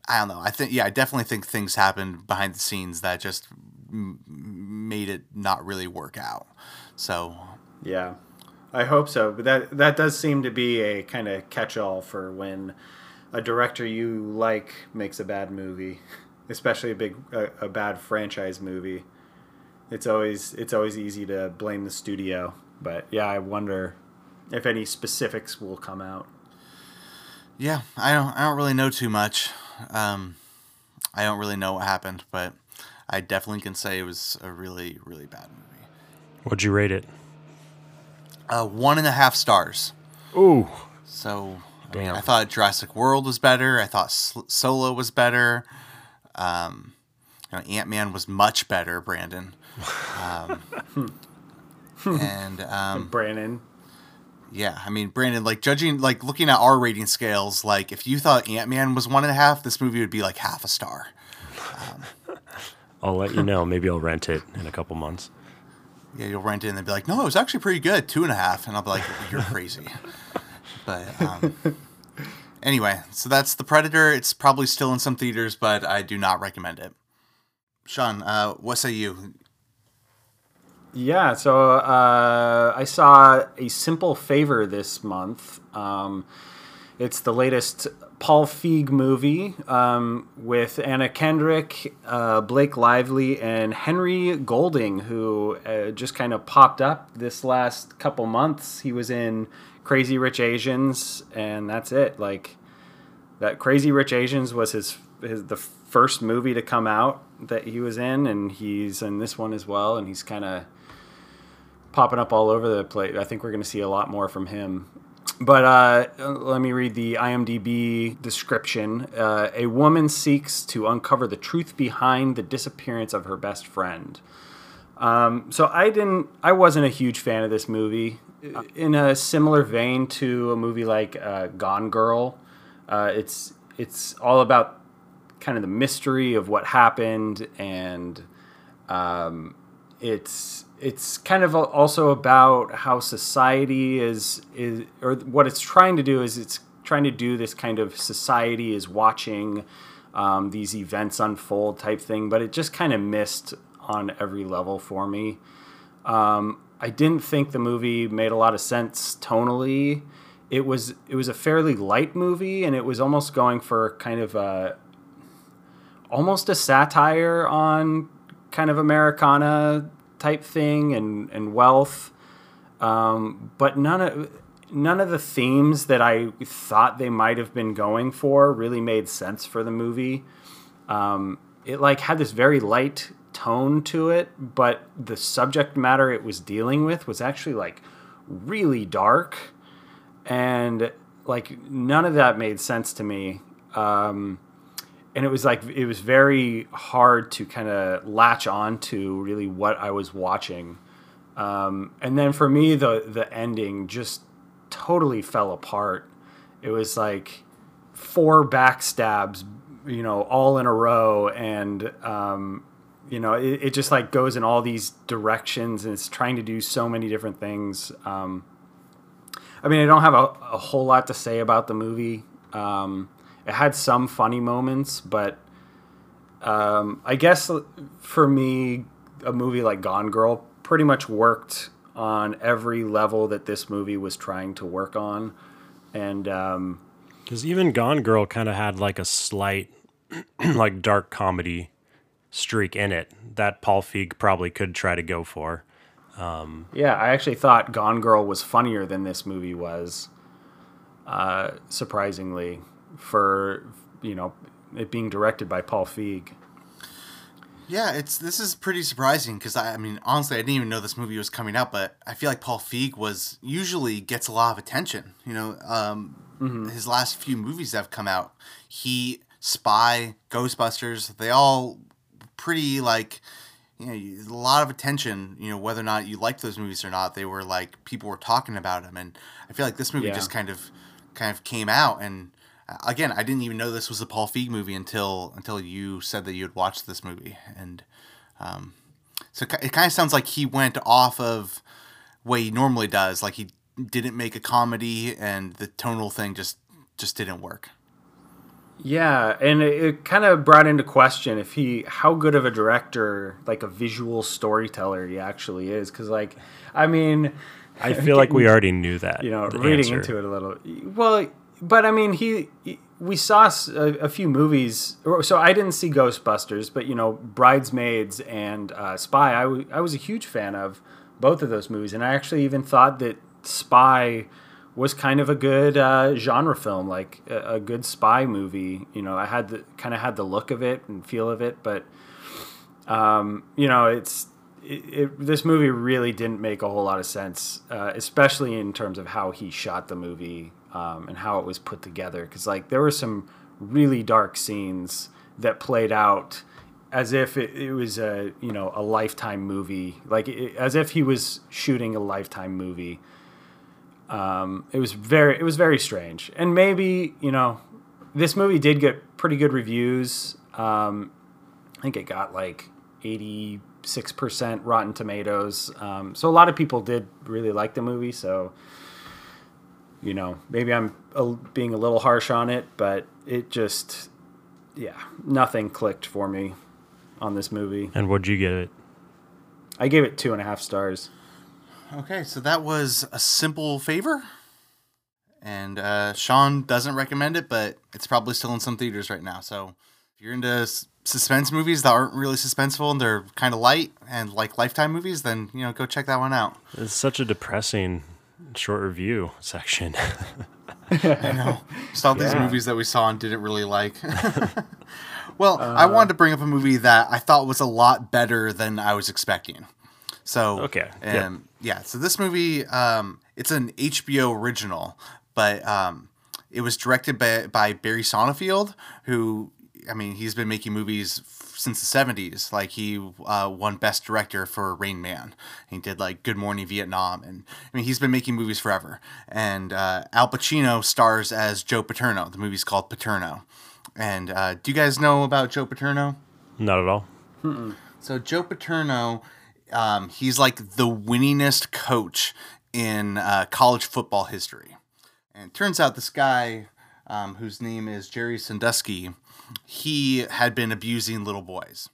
I don't know. I think, yeah, I definitely think things happened behind the scenes that just m- made it not really work out. So, yeah. I hope so. But that that does seem to be a kind of catch-all for when a director you like makes a bad movie, especially a big a, a bad franchise movie. It's always it's always easy to blame the studio, but yeah, I wonder if any specifics will come out. Yeah, I don't. I don't really know too much. Um, I don't really know what happened, but I definitely can say it was a really, really bad movie. What'd you rate it? Uh, one and a half stars. Ooh, So I, mean, Damn. I thought Jurassic World was better. I thought Solo was better. Um, you know, Ant Man was much better, Brandon. Um, and um, Brandon, yeah, I mean, Brandon, like judging, like looking at our rating scales, like if you thought Ant Man was one and a half, this movie would be like half a star. I'll let you know. Maybe I'll rent it in a couple months. Yeah, you'll rent it and they'll be like, no, it was actually pretty good, two and a half. And I'll be like, you're crazy. but um, anyway, so that's The Predator. It's probably still in some theaters, but I do not recommend it. Sean, uh, what say you? Yeah, so uh, I saw A Simple Favor this month. Um, it's the latest Paul Feig movie um, with Anna Kendrick, uh, Blake Lively, and Henry Golding, who uh, just kind of popped up this last couple months. He was in Crazy Rich Asians, and that's it. Like that, Crazy Rich Asians was his his the first movie to come out that he was in, and he's in this one as well. And he's kind of popping up all over the place. I think we're going to see a lot more from him. But uh, let me read the IMDb description. Uh, a woman seeks to uncover the truth behind the disappearance of her best friend. Um, so I didn't. I wasn't a huge fan of this movie. In a similar vein to a movie like uh, Gone Girl, uh, it's it's all about kind of the mystery of what happened and um, it's it's kind of also about how society is is or what it's trying to do is it's trying to do this kind of society is watching um, these events unfold type thing, but it just kind of missed on every level for me. Um, I didn't think the movie made a lot of sense tonally. It was it was a fairly light movie, and it was almost going for kind of a almost a satire on kind of Americana type thing and and wealth, um, but none of none of the themes that I thought they might have been going for really made sense for the movie. Um, it like had this very light tone to it, but the subject matter it was dealing with was actually like really dark, and like none of that made sense to me. Um, and it was like it was very hard to kind of latch on to really what I was watching. Um, and then for me, the the ending just totally fell apart. It was like four backstabs, you know, all in a row, and um, you know, it, it just like goes in all these directions, and it's trying to do so many different things. Um, I mean, I don't have a, a whole lot to say about the movie. Um, it had some funny moments, but um, I guess for me, a movie like Gone Girl pretty much worked on every level that this movie was trying to work on, and um, Because even Gone Girl kind of had like a slight, like dark comedy streak in it that Paul Feig probably could try to go for. yeah, I actually thought Gone Girl was funnier than this movie was. Uh, surprisingly, for you know it being directed by Paul Feig. Yeah, it's this is pretty surprising because I, I mean, honestly, I didn't even know this movie was coming out, but I feel like Paul Feig was usually gets a lot of attention. You know, um, his last few movies that have come out, he, Spy, Ghostbusters, they all pretty like, you know, a lot of attention. You know, whether or not you liked those movies or not, they were like people were talking about them, and I feel like this movie Yeah. just kind of, kind of came out and. uh, Again, I didn't even know this was a Paul Feig movie until until you said that you had watched this movie, and um, so it it kind of sounds like he went off of what he normally does. Like he didn't make a comedy, and the tonal thing just just didn't work. Yeah, and it, it kind of brought into question if he how good of a director, like a visual storyteller, he actually is. Because, like, I mean, I feel like we already knew that. you know, reading answer. into it a little. Well, but I mean, he, he- we saw a few movies. So I didn't see Ghostbusters, but you know, Bridesmaids and uh, Spy. I I was a huge fan of both of those movies, and I actually even thought that Spy was kind of a good uh, genre film, like a, a good spy movie. You know, I had the kind of had the look of it and feel of it, but um, you know, it's it, it, this movie really didn't make a whole lot of sense, uh, especially in terms of how he shot the movie um, and how it was put together. Because like there were some really dark scenes that played out as if it, it was a you know a lifetime movie, like it, as if he was shooting a lifetime movie. Um, it was very it was very strange, and maybe you know this movie did get pretty good reviews. Um, I think it got like 86% Rotten Tomatoes. Um, so a lot of people did really like the movie. So, you know, maybe I'm a, being a little harsh on it, but it just, yeah, nothing clicked for me on this movie. And what'd you get it? I gave it two and a half stars. Okay, so that was a simple favor. And uh, Sean doesn't recommend it, but it's probably still in some theaters right now. So if you're into s- suspense movies that aren't really suspenseful and they're kind of light and like Lifetime movies, then you know go check that one out. It's such a depressing short review section. I know. Just all these movies that we saw and didn't really like. well, I wanted to bring up a movie that I thought was a lot better than I was expecting. So Okay, yeah. um, yeah. So this movie, um, it's an HBO original, but um, it was directed by, by Barry Sonnenfeld, who I mean, he's been making movies since the '70s. Like he uh, won Best Director for Rain Man. He did like Good Morning Vietnam, and I mean, he's been making movies forever. And uh, Al Pacino stars as Joe Paterno. The movie's called Paterno. And uh, do you guys know about Joe Paterno? Not at all. So Joe Paterno, um, he's like the winningest coach in uh, college football history. And it turns out this guy, um, whose name is Jerry Sandusky, he had been abusing little boys.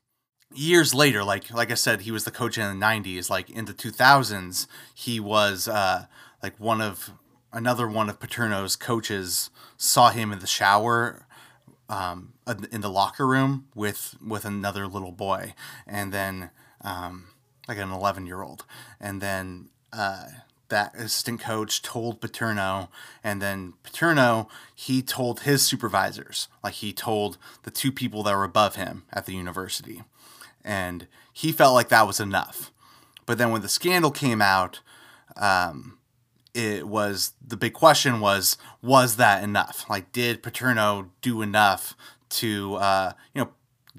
Years later, like like I said, he was the coach in the '90s. Like in the 2000s, he was uh, like one of another one of Paterno's coaches saw him in the shower um, in the locker room with with another little boy, and then um, like an 11 year old, and then uh, that assistant coach told Paterno, and then Paterno he told his supervisors, like he told the two people that were above him at the university, and he felt like that was enough. But then when the scandal came out, it was the big question was was that enough? Like did paterno do enough to uh, you know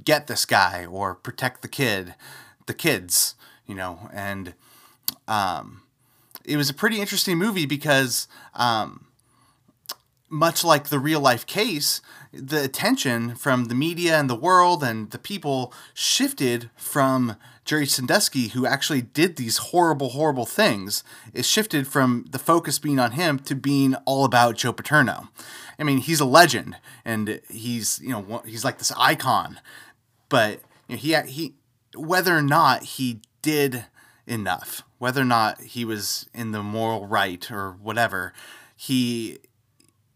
get this guy or protect the kid the kids you know and um, it was a pretty interesting movie because um, much like the real life case, the attention from the media and the world and the people shifted from Jerry Sandusky, who actually did these horrible, horrible things. It shifted from the focus being on him to being all about Joe Paterno. I mean, he's a legend, and he's you know he's like this icon, but you know, he he whether or not he did enough, whether or not he was in the moral right or whatever, he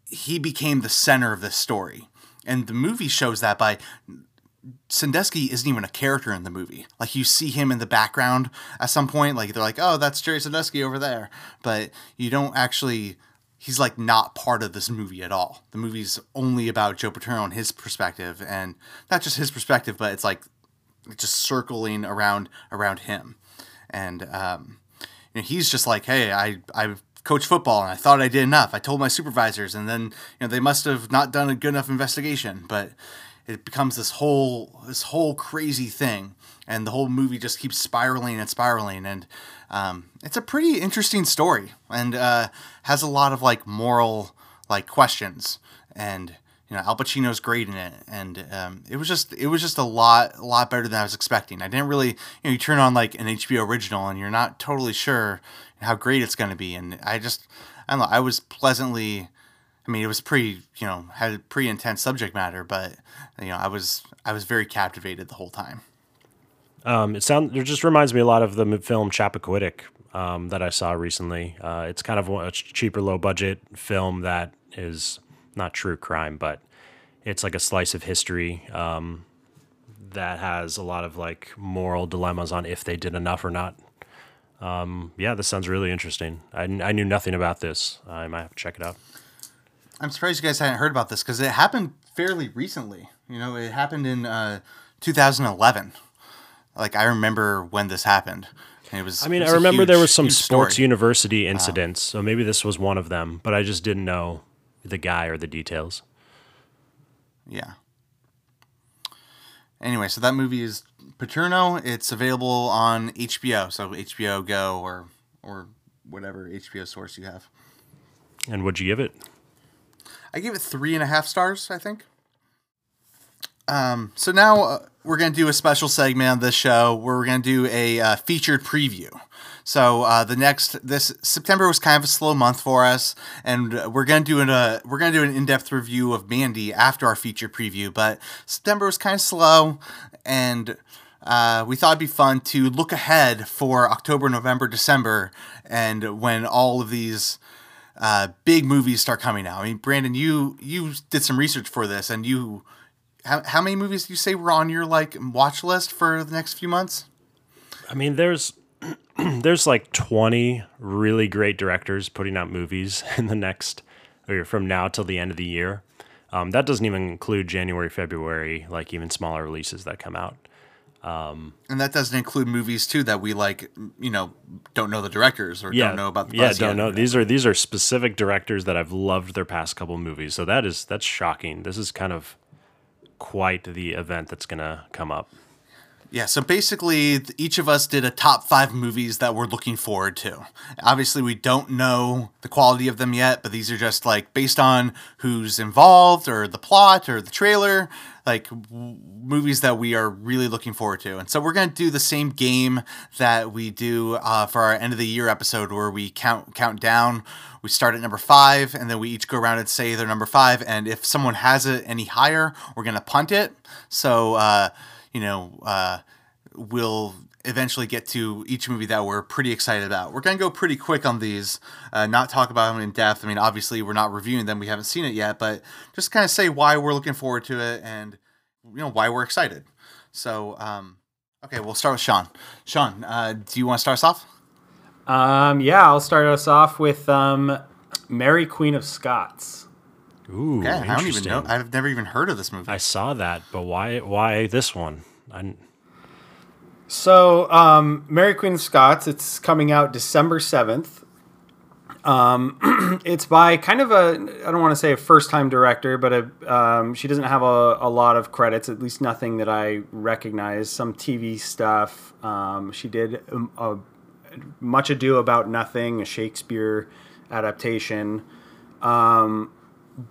he became the center of this story. And the movie shows that by Sandusky isn't even a character in the movie. Like you see him in the background at some point, like they're like, "Oh, that's Jerry Sandusky over there," but you don't actually. He's like not part of this movie at all. The movie's only about Joe Paterno and his perspective, and not just his perspective, but it's like just circling around around him, and um, you know, he's just like, hey, I I coach football and I thought I did enough. I told my supervisors, and then you know they must have not done a good enough investigation. But it becomes this whole this whole crazy thing, and the whole movie just keeps spiraling and spiraling, and um, it's a pretty interesting story, and uh, has a lot of like moral like questions, and you know Al Pacino's great in it, and um, it was just it was just a lot a lot better than I was expecting. I didn't really you know you turn on like an HBO original and you're not totally sure how great it's going to be, and I just I don't know I was pleasantly. I mean, it was pretty, you know, had pretty intense subject matter, but you know, I was I was very captivated the whole time. Um, it sound it just reminds me a lot of the film Chappaquiddick. um, that I saw recently. Uh, it's kind of a cheaper, low budget film that is not true crime, but it's like a slice of history um, that has a lot of like moral dilemmas on if they did enough or not. Um, yeah, this sounds really interesting. I, I knew nothing about this. I might have to check it out. I'm surprised you guys hadn't heard about this because it happened fairly recently. You know, it happened in uh, 2011. Like I remember when this happened. It was. I mean, I was a remember there was some sports story. university incidents, so maybe this was one of them. But I just didn't know the guy or the details. Yeah. Anyway, so that movie is Paterno. It's available on HBO, so HBO Go or or whatever HBO source you have. And what'd you give it? I gave it three and a half stars. I think. Um. So now uh, we're gonna do a special segment on this show where we're gonna do a uh, featured preview. So uh, the next this September was kind of a slow month for us, and we're gonna do an uh, we're gonna do an in depth review of Mandy after our feature preview. But September was kind of slow, and uh, we thought it'd be fun to look ahead for October, November, December, and when all of these uh, big movies start coming out. I mean, Brandon, you you did some research for this, and you how, how many movies do you say were on your like watch list for the next few months? I mean, there's there's like 20 really great directors putting out movies in the next or from now till the end of the year. Um, that doesn't even include January, February, like even smaller releases that come out. And that doesn't include movies too that we like, you know, don't know the directors or Yeah, don't know about the yeah, don't yet. know. These are these are specific directors that I've loved their past couple movies. So that is that's shocking. This is kind of quite the event that's gonna come up. Yeah, so basically, each of us did a top five movies that we're looking forward to. Obviously, we don't know the quality of them yet, but these are just like based on who's involved or the plot or the trailer, like w- movies that we are really looking forward to. And so we're going to do the same game that we do uh, for our end of the year episode where we count count down. We start at number five, and then we each go around and say their number five. And if someone has it any higher, we're going to punt it. So, uh, you know, uh, we'll eventually get to each movie that we're pretty excited about. We're going to go pretty quick on these, uh, not talk about them in depth. I mean, obviously, we're not reviewing them, we haven't seen it yet, but just kind of say why we're looking forward to it and, you know, why we're excited. So, um, okay, we'll start with Sean. Sean, uh, do you want to start us off? Um, yeah, I'll start us off with um, Mary Queen of Scots. Ooh, Yeah, I don't even know. I've never even heard of this movie. I saw that, but why why this one? I, So, um, Mary Queen of Scots, it's coming out December 7th. Um, it's by kind of a, I don't want to say a first time director, but a, um, she doesn't have a, a lot of credits, at least nothing that I recognize. Some TV stuff. Um, she did um, a, Much Ado About Nothing, a Shakespeare adaptation. Um,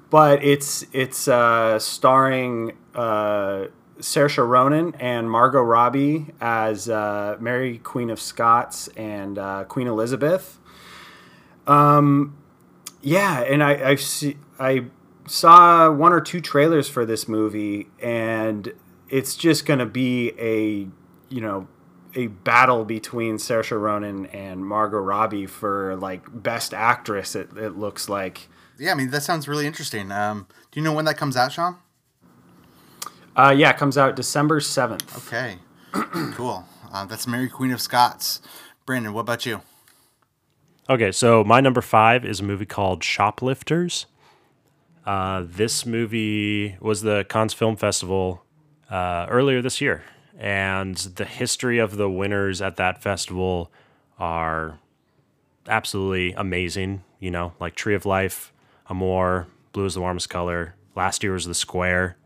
but it's it's uh, starring uh, Saoirse Ronan and Margot Robbie as uh, Mary Queen of Scots and uh, Queen Elizabeth. Um, yeah, and I I see I saw one or two trailers for this movie, and it's just gonna be a you know a battle between Saoirse Ronan and Margot Robbie for like best actress. It, it looks like. Yeah, I mean, that sounds really interesting. Um, do you know when that comes out, Sean? Uh, yeah, it comes out December seventh. Okay, cool. Uh, that's Mary Queen of Scots. Brandon, what about you? Okay, so my number five is a movie called Shoplifters. Uh, this movie was the Cannes Film Festival uh, earlier this year, and the history of the winners at that festival are absolutely amazing. You know, like Tree of Life, Amour, Blue is the Warmest Color. Last year was The Square.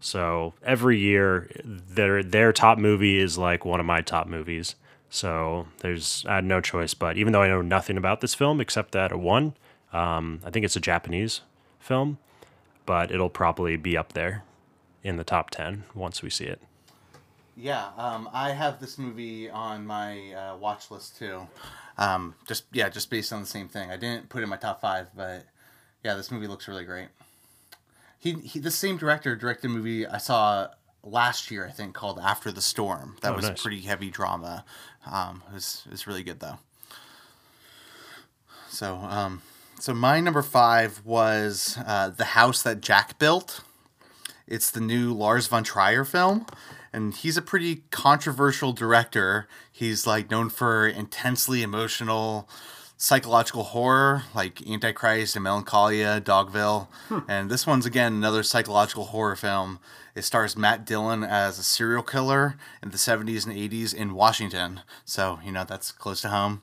So every year, their their top movie is like one of my top movies. So there's I had no choice. But even though I know nothing about this film except that it won, um, I think it's a Japanese film, but it'll probably be up there in the top ten once we see it. Yeah, um, I have this movie on my uh, watch list too. Um, just yeah, just based on the same thing. I didn't put it in my top five, but yeah, this movie looks really great. He, he the same director directed a movie I saw last year, I think, called After the Storm. That Oh, was nice. pretty heavy drama. Um, it was it was really good though. So, um, so my number five was uh, the house that Jack built. It's the new Lars von Trier film, and he's a pretty controversial director. He's like known for intensely emotional psychological horror like Antichrist and Melancholia, Dogville. And this one's again another psychological horror film. It stars Matt Dillon as a serial killer in the 70s and 80s in Washington. So, you know, that's close to home.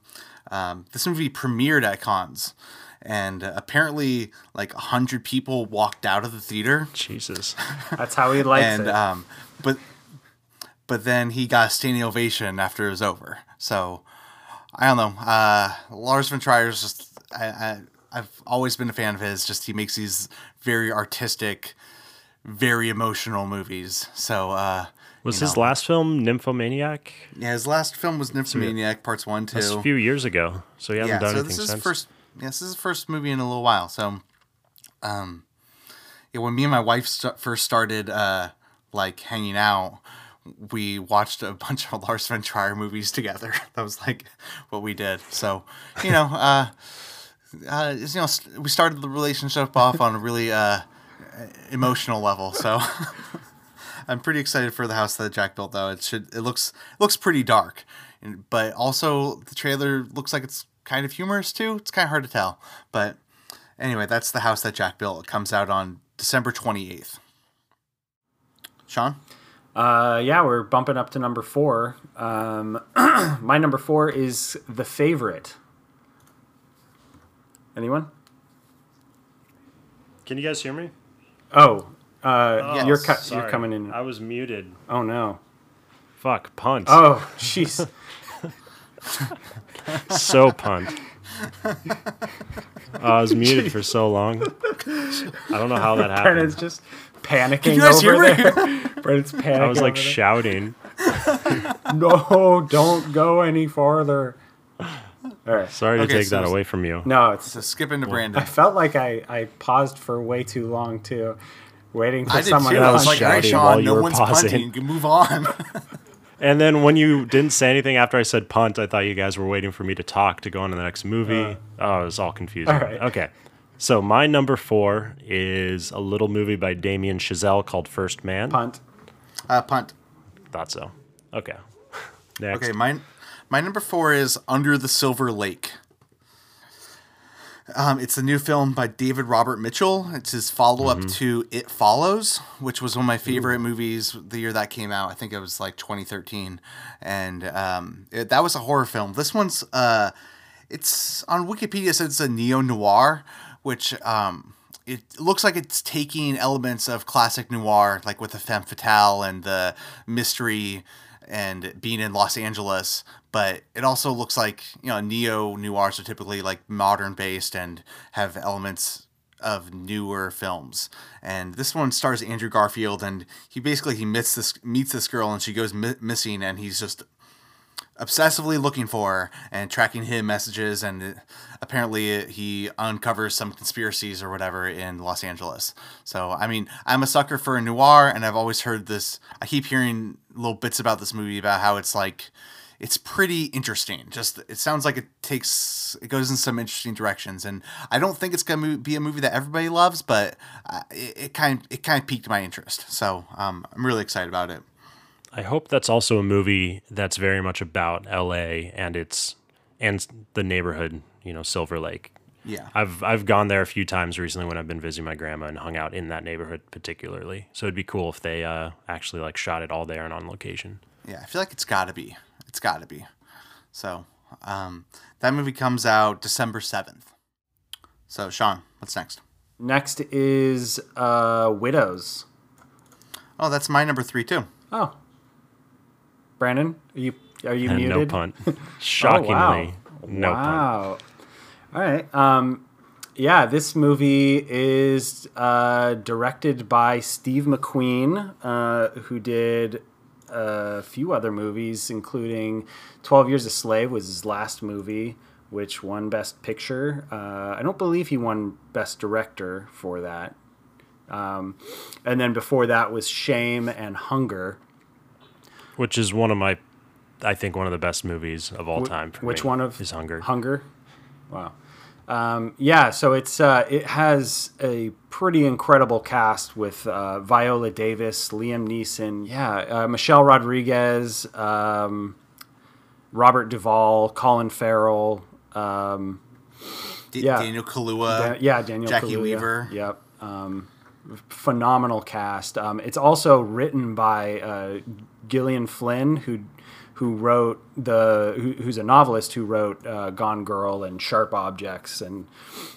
Um, this movie premiered at Cannes. And uh, apparently, like a hundred people walked out of the theater, Jesus. That's how he likes and it. um, but but then he got a standing ovation after it was over. So I don't know. Uh, Lars von Trier is just I, I I've always been a fan of his. Just he makes these very artistic, very emotional movies. So uh, Was his know. last film Nymphomaniac? yeah, his last film was Nymphomaniac Parts One, Two. That's a few years ago, so he hasn't yeah, done so anything this is since. first. Yeah, this is his first movie in a little while. So, um, yeah, when me and my wife st- first started uh, like hanging out, we watched a bunch of Lars von Trier movies together. that was like what we did. So, you know, uh, uh, you know, we started the relationship off on a really uh, emotional level. So. I'm pretty excited for the house that Jack built, though. It should. It looks it looks pretty dark, and, but also the trailer looks like it's kind of humorous too. It's kind of hard to tell, but anyway, that's the house that Jack built. It comes out on December 28th. Sean, Uh, yeah, we're bumping up to number four. Um, my number four is The Favorite. Anyone? Can you guys hear me? Oh, uh, Yes. you're cu- you're coming in. I was muted. Oh no. Fuck, punt. Oh, jeez. so punt. I was muted for so long. I don't know how that happened. Brandon's just panicking you guys over hear me? there. Brandon's panicking. I was like over there. shouting. no, don't go any farther. All right. Sorry to Okay, take so- that away from you. No, it's. so skip into Brandon. I felt like I, I paused for way too long too, waiting for I did someone too. to I I was was like, punch. hey, shouting while Sean, you no were one's pausing. punting. You can move on. And then when you didn't say anything after I said punt, I thought you guys were waiting for me to talk to go on to the next movie. Uh. oh, it was all confusing. all right. Okay. So my number four is a little movie by Damien Chazelle called First Man. punt. uh, punt. Thought so. Okay. Next. Okay, my my number four is Under the Silver Lake. Um, it's a new film by David Robert Mitchell. It's his follow up to It Follows, which was one of my favorite movies the year that came out. I think it was like 2013, and um, it, that was a horror film. This one's uh, it's on Wikipedia. It says it's a neo noir, which um, it looks like it's taking elements of classic noir, like with the femme fatale and the mystery and being in Los Angeles. But it also looks like you know neo noirs are typically like modern based and have elements of newer films. And this one stars Andrew Garfield, and he basically he meets this meets this girl, and she goes mi- missing, and he's just obsessively looking for and tracking him messages and apparently he uncovers some conspiracies or whatever in Los Angeles. So I mean, I'm a sucker for a noir and I've always heard this I keep hearing little bits about this movie about how it's like it's pretty interesting. Just it sounds like it takes it goes in some interesting directions and I don't think it's going to be a movie that everybody loves, but uh, it, it kind it kind of piqued my interest. So um, I'm really excited about it. I hope that's also a movie that's very much about LA and its and the neighborhood, you know, Silver Lake. Yeah. I've I've gone there a few times recently when I've been visiting my grandma and hung out in that neighborhood particularly. So it'd be cool if they uh, actually like shot it all there and on location. Yeah, I feel like it's got to be. It's got to be. So, um, that movie comes out December 7th. So, Sean, what's next? Next is uh, Widows. Oh, that's my number three, too. Oh, Brandon, are you are you And muted? no punt. Shockingly, Oh, wow. no punt. wow. All right. Um, yeah, this movie is uh, directed by Steve McQueen, uh, who did a few other movies, including 12 Years a Slave was his last movie, which won Best Picture. Uh, I don't believe he won Best Director for that. Um, and then before that was Shame and Hunger. Which is one of my, I think one of the best movies of all Wh- time. For Which me, one of is Hunger? Hunger. Wow. Um, yeah, so it's uh, it has a pretty incredible cast with uh, Viola Davis, Liam Neeson, yeah, uh, Michelle Rodriguez, um, Robert Duvall, Colin Farrell, um, D- yeah. Daniel Kaluuya. Da- yeah, Daniel Jacki Kaluuya. Weaver. Yep. Um, phenomenal cast. Um, it's also written by uh, Gillian Flynn, who who wrote the who, who's a novelist who wrote uh, Gone Girl and Sharp Objects and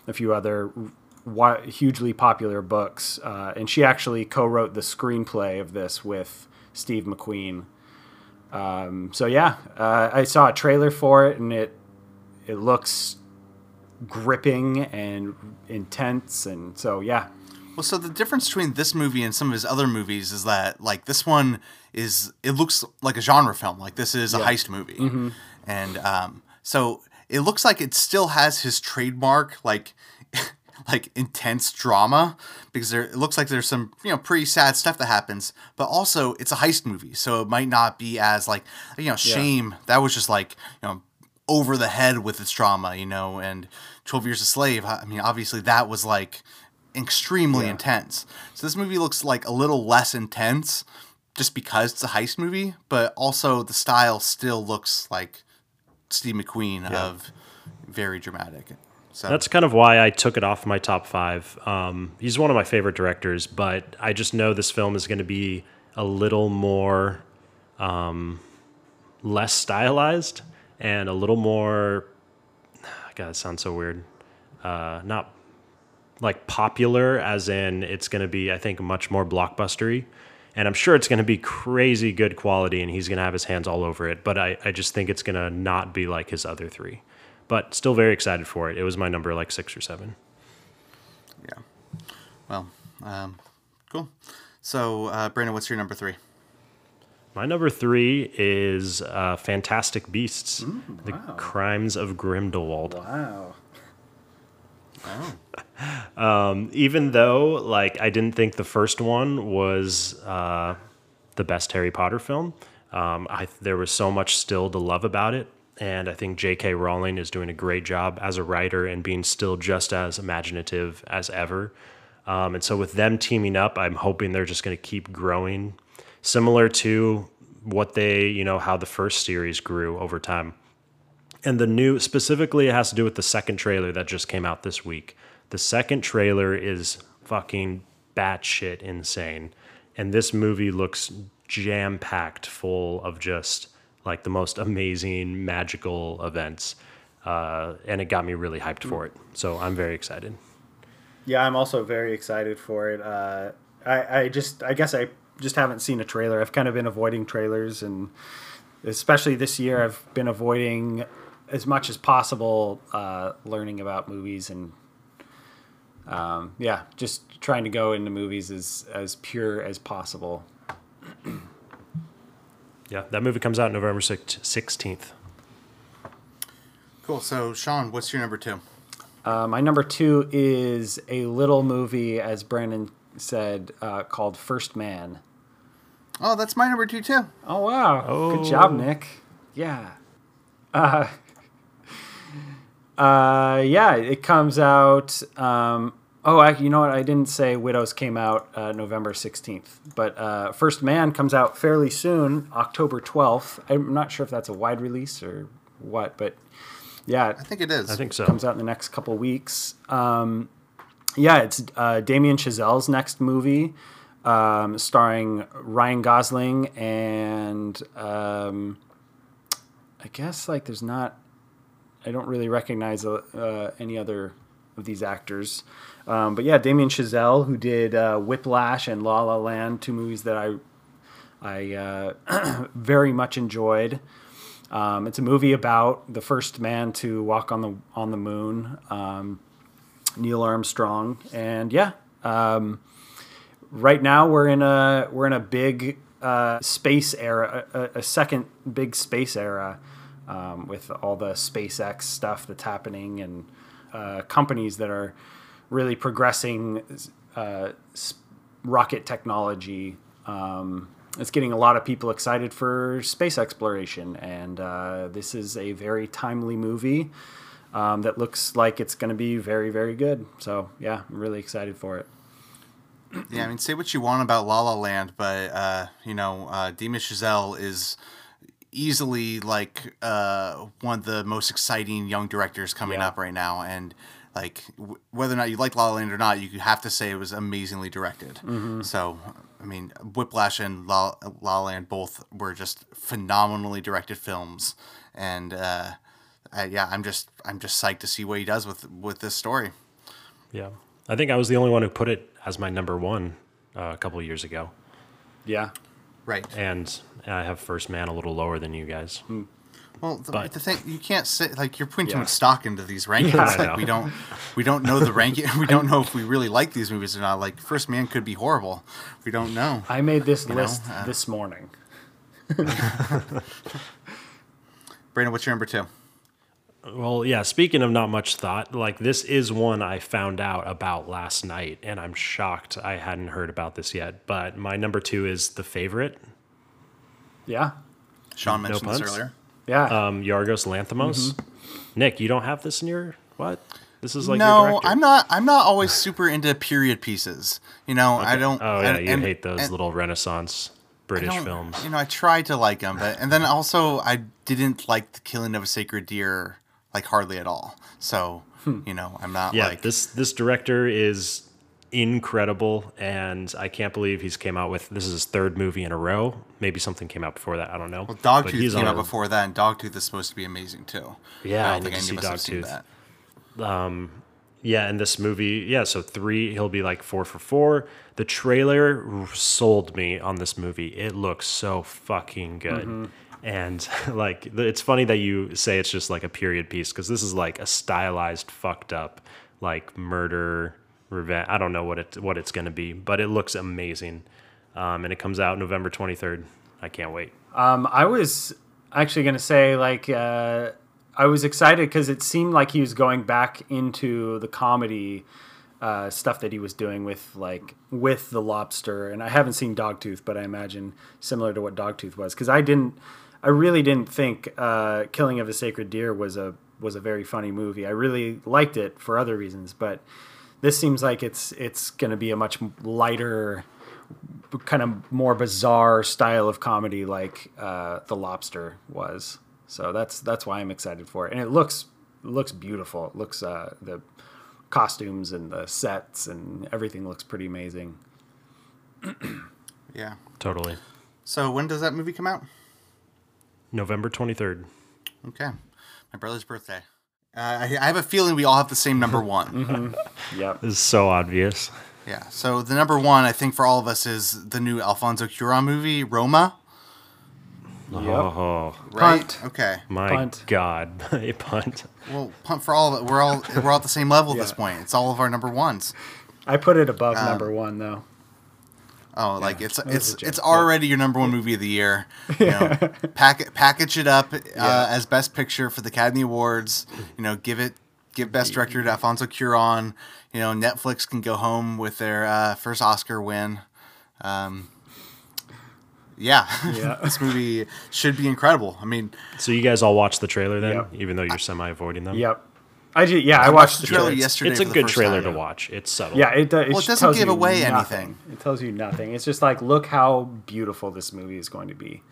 a few other hugely popular books. Uh, and she actually co-wrote the screenplay of this with Steve McQueen. Um, so yeah, uh, I saw a trailer for it, and it it looks gripping and intense, and so yeah, Well, so the difference between this movie and some of his other movies is that like this one is it looks like a genre film. Like this is a heist movie, Mm-hmm. and um, so it looks like it still has his trademark like like intense drama because there it looks like there's some you know pretty sad stuff that happens, but also it's a heist movie, so it might not be as like you know shame that was just like you know over the head with its drama, you know, and 12 Years a Slave, I mean, obviously that was like extremely intense. So this movie looks like a little less intense just because it's a heist movie, but also the style still looks like Steve McQueen of very dramatic. So That's kind of why I took it off my top five. Um, he's one of my favorite directors, but I just know this film is going to be a little more um, less stylized and a little more. God, it sounds so weird. Uh, not like popular, as in it's going to be, I think, much more blockbustery. And I'm sure it's going to be crazy good quality, and he's going to have his hands all over it. But I, I just think it's going to not be like his other three but still very excited for it. It was my number like six or seven. yeah. Well, um, cool. So, uh, Brandon, what's your number three? My number three is uh, Fantastic Beasts: The Crimes of Grindelwald. wow, Even though, like, I didn't think the first one was uh, the best Harry Potter film, um, I there was so much still to love about it, and I think J.K. Rowling is doing a great job as a writer and being still just as imaginative as ever. Um, and so with them teaming up, I'm hoping they're just going to keep growing, similar to what they, you know, how the first series grew over time. And the new, specifically, it has to do with the second trailer that just came out this week. The second trailer is fucking batshit insane. And this movie looks jam packed full of just like the most amazing, magical events. Uh, and it got me really hyped for it. So I'm very excited. yeah, I'm also very excited for it. Uh, I, I just, I guess I just haven't seen a trailer. I've kind of been avoiding trailers, and especially this year, I've been avoiding as much as possible uh, learning about movies and. Um, yeah, just trying to go into movies as as pure as possible. Yeah, that movie comes out November 16th. Cool. So, Sean, what's your number two? Uh, my number two is a little movie, as Brandon said, uh, called First Man. Oh, that's my number two, too. Oh wow! Good Oh. job, Nick. Yeah. Uh, uh, yeah. It comes out. Um, oh, I, you know what? I didn't say Widows came out uh, November sixteenth, but uh, First Man comes out fairly soon, October twelfth. I'm not sure if that's a wide release or what, but yeah, I think it is. I think so. comes out in the next couple weeks. Um, yeah, it's uh, Damien Chazelle's next movie, um, starring Ryan Gosling and um, I guess like there's not. I don't really recognize uh, uh, any other of these actors, um, but yeah, Damien Chazelle, who did uh, Whiplash and La La Land, two movies that I I uh, very much enjoyed. Um, it's a movie about the first man to walk on the on the moon, um, Neil Armstrong, and yeah, um, right now we're in a we're in a big uh, space era, a, a second big space era, um, with all the SpaceX stuff that's happening and uh, companies that are really progressing uh, rocket technology. Um, it's getting a lot of people excited for space exploration, and uh, this is a very timely movie. um, that looks like it's going to be very, very good. So yeah, I'm really excited for it. Yeah, I mean, say what you want about La La Land, but uh, you know, uh, Damien Chazelle is easily like uh, one of the most exciting young directors coming Yeah. up right now, and like w- whether or not you like La La Land or not, you have to say it was amazingly directed. Mm-hmm. So, I mean, Whiplash and La La La Land both were just phenomenally directed films, and uh, I, yeah, I'm just I'm just psyched to see what he does with with this story. Yeah. I think I was the only one who put it as my number one uh, a couple of years ago. Yeah, Right. And I have First Man a little lower than you guys. Well, the, But- the thing you can't say like you're putting too much stock into these rankings. I like we don't, we don't know the ranking. We don't know if we really like these movies or not. Like First Man could be horrible. We don't know. I made this know, list uh, this morning. Brandon, what's your number two? Well, yeah, speaking of not much thought, like this is one I found out about last night, and I'm shocked I hadn't heard about this yet. But my number two is The Favorite, Yeah, Sean mentioned this earlier. Yeah. um, Yorgos Lanthimos. Nick, you don't have this in your what? This is like your no, director. I'm not. I'm not always super into period pieces. You know, I don't. Oh yeah, and- you and- hate those and little Renaissance British films. You know, I tried to like them, but and then also I didn't like the killing of a sacred deer like hardly at all. So you know, I'm not Hmm. Yeah, like this this director is incredible, and I can't believe he's came out with this is his third movie in a row. Maybe something came out before that. I don't know. But Dogtooth came out a- before that, and Dogtooth is supposed to be amazing too. Yeah, I I don't need think to any see of us have seen that. Yeah, and this movie, yeah, so three, he'll be like four for four. The trailer sold me on this movie. It looks so fucking good. Mm-hmm. And like, it's funny that you say it's just like a period piece because this is like a stylized, fucked up, like murder, revenge. I don't know what it what it's gonna be, but it looks amazing. Um, and it comes out November twenty third. I can't wait. Um, I was actually going to say, like, uh, I was excited because it seemed like he was going back into the comedy uh, stuff that he was doing with, like, with the lobster. And I haven't seen Dogtooth, but I imagine similar to what Dogtooth was because I didn't, I really didn't think uh, Killing of a Sacred Deer was a was a very funny movie. I really liked it for other reasons, but this seems like it's it's going to be a much lighter kind of more bizarre style of comedy like uh, the lobster was so that's that's why i'm excited for it and it looks looks beautiful it looks uh, the costumes and the sets and everything looks pretty amazing Yeah. Totally. So when does that movie come out? November twenty third. Okay, my brother's birthday. Uh, I, I have a feeling we all have the same number one. yep This is so obvious. Yeah. So the number one, I think, for all of us is the new Alfonso Cuarón movie, Roma. Oh Right. Punt. Okay. my Punt. god, a punt. Well, punt for all of it. We're all we're all at the same level at this point. It's all of our number ones. i put it above number one though Oh, like it's it's it's already your number one movie of the year. You know, pack, package it up uh, Yeah. as best picture for the Academy Awards. You know, give it give best director to Alfonso Cuarón. You know, Netflix can go home with their uh, first Oscar win. Um, yeah, Yeah. this movie should be incredible. I mean, So you guys all watched the trailer then, Yep. even though you're semi avoiding them. yep i ju- yeah i watched the trailer trailer yesterday. It's a good trailer time. to watch. It's subtle. yeah it, do- it, Well, it doesn't tells give you away nothing. anything. it tells you nothing it's just like look how beautiful this movie is going to be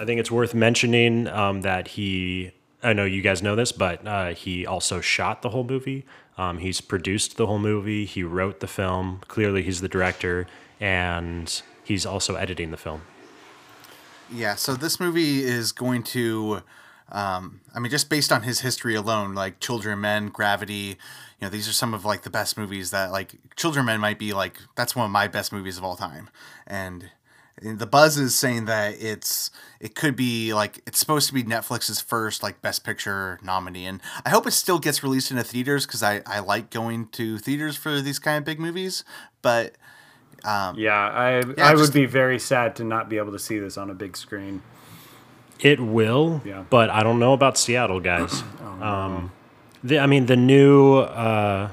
I think it's worth mentioning um, that he. I know you guys know this, but uh, he also shot the whole movie. Um, he's produced the whole movie. He wrote the film. Clearly, he's the director, and he's also editing the film. Yeah, so this movie is going to, um, I mean, just based on his history alone, like Children, Men, Gravity, you know, these are some of like the best movies that like Children, Men might be like that's one of my best movies of all time, and the buzz is saying that it's it could be like it's supposed to be Netflix's first like Best Picture nominee, and I hope it still gets released into theaters because I I like going to theaters for these kind of big movies, but um, yeah i i just- would be very sad to not be able to see this on a big screen It will, Yeah. but I don't know about Seattle, guys. um, the, I mean, the new, uh,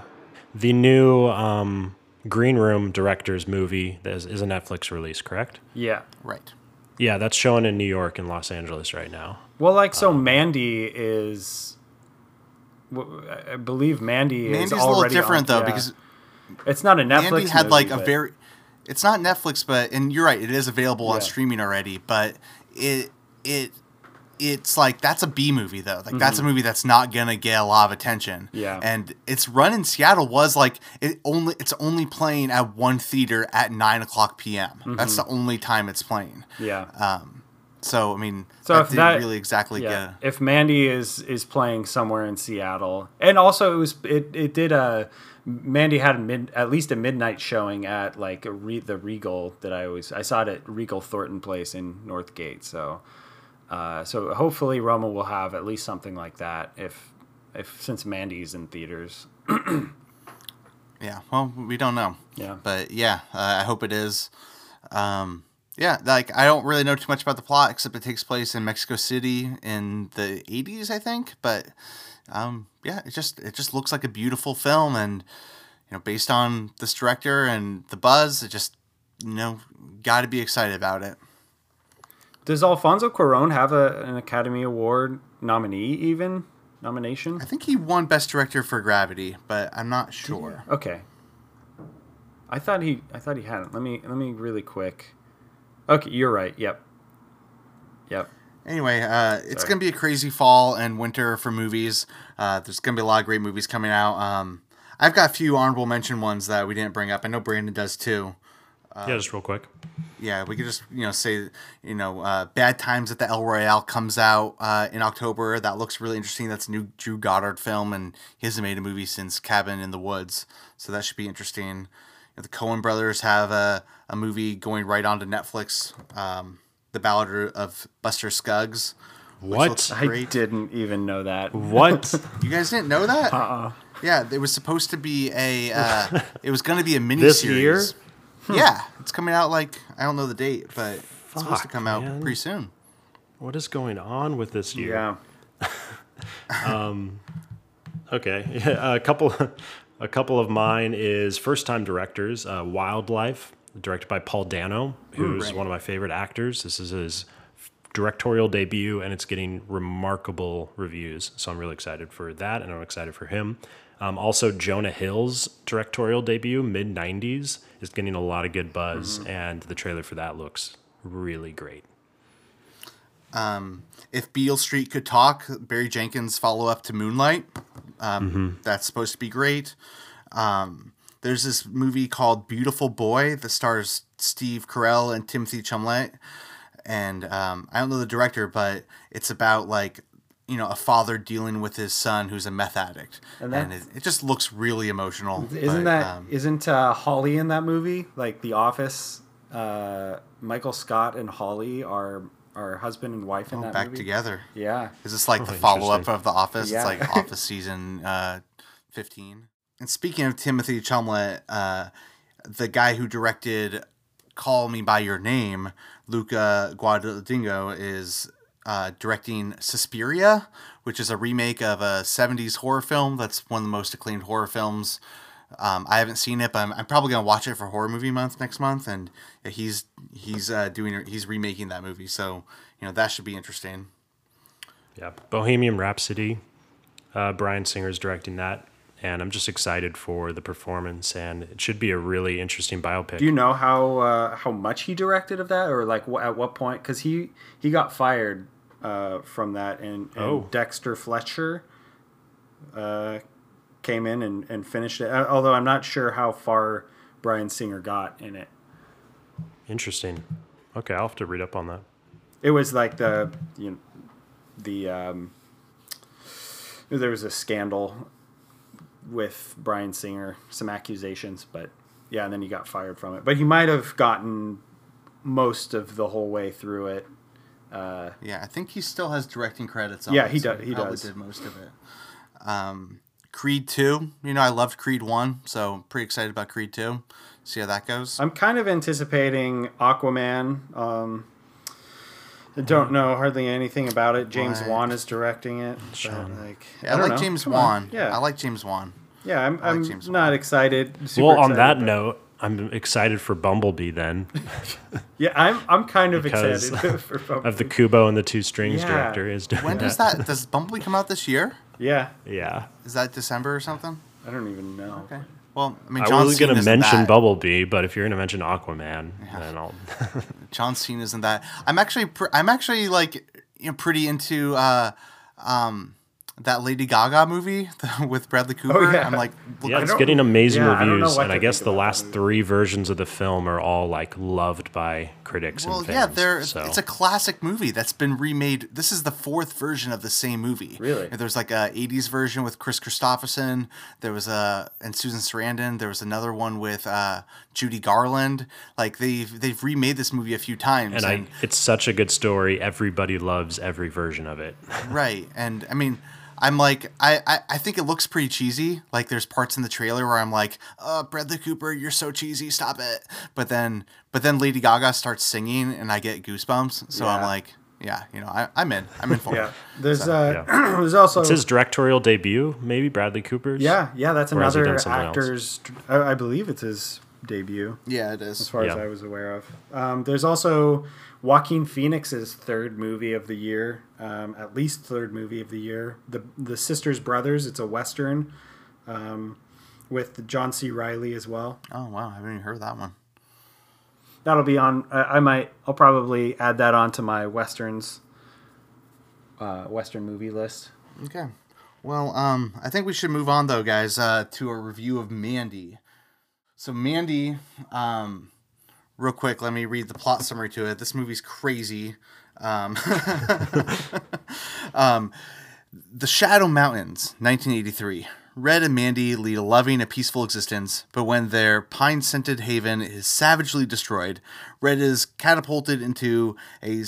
the new um, Green Room director's movie is, is a Netflix release, correct? yeah right. Yeah, that's showing in New York and Los Angeles right now. Well, like so, Mandy is w- I believe Mandy Mandy's is a little already different on- though yeah. because it's not a Netflix. Mandy had like a very. It's not Netflix, but and you're right, it is available on streaming already. But it it it's like that's a B movie though. Like that's a movie that's not gonna get a lot of attention. Mm-hmm. Yeah. and its run in Seattle was like it only it's only playing at one theater at nine o'clock p.m. That's the only time it's playing. yeah. Um, so I mean, So that if that- really exactly yeah. get. If Mandy is is playing somewhere in Seattle, and also it was it it did a Mandy had a mid at least a midnight showing at like a re, the Regal that I always I saw it at Regal Thornton Place in Northgate. So uh, so hopefully Roma will have at least something like that if if since Mandy's in theaters. Yeah, well, we don't know. Yeah. But yeah, uh, I hope it is. Um, yeah, like I don't really know too much about the plot except it takes place in Mexico City in the 80s, I think. But um, yeah, it just it just looks like a beautiful film, and you know, based on this director and the buzz, it just you know got to be excited about it. Does Alfonso Cuarón have a, an Academy Award nominee even nomination? I think he won Best Director for Gravity, but I'm not sure. Okay. I thought he I thought he hadn't. Let me let me really quick. Okay, you're right. Yep. Yep. Anyway, uh, it's gonna be a crazy fall and winter for movies. Uh, there's gonna be a lot of great movies coming out. Um, I've got a few honorable mention ones that we didn't bring up. I know Brandon does too. Yeah, just real quick. Yeah, we could just you know say you know uh, Bad Times at the El Royale comes out uh, in October. That looks really interesting. That's a new Drew Goddard film, and he hasn't made a movie since Cabin in the Woods, so that should be interesting. You know, the Coen Brothers have a, a movie going right onto Netflix, um, The Ballad of Buster Scruggs. What? I didn't even know that. What? You guys didn't know that? Uh-uh. Yeah, it was supposed to be a. Uh, it was going to be a mini This year? Yeah, it's coming out like I don't know the date, but it's supposed to come out man. pretty soon. what is going on with this year? Yeah. Okay, yeah, a couple, a couple of mine is first-time directors. Uh, Wildlife, directed by Paul Dano, who's one of my favorite actors. This is his directorial debut, and it's getting remarkable reviews. So I'm really excited for that, and I'm excited for him. Um, also, Jonah Hill's directorial debut, mid '90s, is getting a lot of good buzz, and the trailer for that looks really great. If Beale Street could talk, Barry Jenkins' follow up to Moonlight, um, that's supposed to be great. Um, there's this movie called Beautiful Boy that stars Steve Carell and Timothy Chalamet, and um, I don't know the director, but it's about like you know a father dealing with his son who's a meth addict, and, And it, it just looks really emotional. Isn't but, that um, not uh, Holly in that movie? Like The Office, uh, Michael Scott and Holly are are husband and wife in that Oh, back movie. together? Yeah. Is this like the Oh, follow up of The Office? Yeah. It's like Office season uh, 15. And speaking of Timothy Chalamet, uh, the guy who directed Call Me By Your Name, Luca Guadagnino, is uh, directing Suspiria, which is a remake of a 70s horror film that's one of the most acclaimed horror films. Um, I haven't seen it, but I'm, I'm probably gonna watch it for Horror Movie Month next month, and yeah, he's he's uh, doing he's remaking that movie, so you know that should be interesting. Yeah, Bohemian Rhapsody. Uh, Bryan Singer's directing that, and I'm just excited for the performance, and it should be a really interesting biopic. Do you know how uh, how much he directed of that, or like wh- at what point? Because he he got fired uh, from that, and, and Oh. Dexter Fletcher uh, came in and, and finished it. Uh, Although I'm not sure how far Bryan Singer got in it. Interesting. Okay, I'll have to read up on that. It was like the you know, the um, there was a scandal with Bryan Singer, some accusations, but yeah, and then he got fired from it. But he might have gotten most of the whole way through it. Yeah, I think he still has directing credits on Yeah, it, he so does- he probably does. did most of it. Um, Creed 2, you know, I loved Creed 1, so pretty excited about Creed 2. See how that goes. I'm kind of anticipating Aquaman. Um, I don't know hardly anything about it. James Why? Wan is directing it. but, like, Yeah, I, don't like know. James Come on. Wan. Yeah, I like James Wan. yeah. I'm, like I'm James not Wan. excited. super well, on excited, that but- note, I'm excited for Bumblebee then. Yeah, I'm I'm kind of Because excited for Bumblebee. of the Kubo and the Two Strings Yeah. director is doing When does that? Does Bumblebee come out this year? Yeah, Yeah. Is that December or something? I don't even know. Okay. Well, I mean, I John was going to mention that. Bumblebee, but if you're going to mention Aquaman, then I'll. John Cena isn't that. I'm actually, pr- I'm actually like, you know, pretty into uh, um, that Lady Gaga movie with Bradley Cooper. Oh, yeah. I'm like, look, Yeah, it's getting amazing yeah, I don't know reviews, what and I guess the last movie. three versions of the film are all like loved by critics Well, and yeah, fans. there. so. It's a classic movie that's been remade. This is the fourth version of the same movie. Really? There's like a '80s version with Kris Kristofferson. There was a and Susan Sarandon. There was another one with uh, Judy Garland. Like they've they've remade this movie a few times. and I, it's such a good story. Everybody loves every version of it. right and i mean i'm like I, I i think it looks pretty cheesy like there's parts in the trailer where i'm like uh bradley cooper you're so cheesy stop it but then but then lady gaga starts singing and i get goosebumps so i'm like yeah you know I, i'm in i'm in for Yeah, it there's uh, yeah. there's also It's his directorial debut, maybe Bradley Cooper's. yeah, yeah. That's Or another done actor's. I, I believe it's his debut, yeah it is, as is far as I was aware of. Um, there's also Joaquin Phoenix's third movie of the year, um, at least third movie of the year. The the Sisters Brothers. It's a western, um, with John C. Reilly as well. oh wow i haven't even heard that one That'll be on. I, I might. I'll probably add that onto my westerns. Uh, western movie list. okay well um i think we should move on though guys uh to a review of mandy so mandy um real quick let me read the plot summary to it. This movie's crazy. Um, um the shadow mountains 1983 red and mandy lead a loving and peaceful existence but when their pine-scented haven is savagely destroyed red is catapulted into a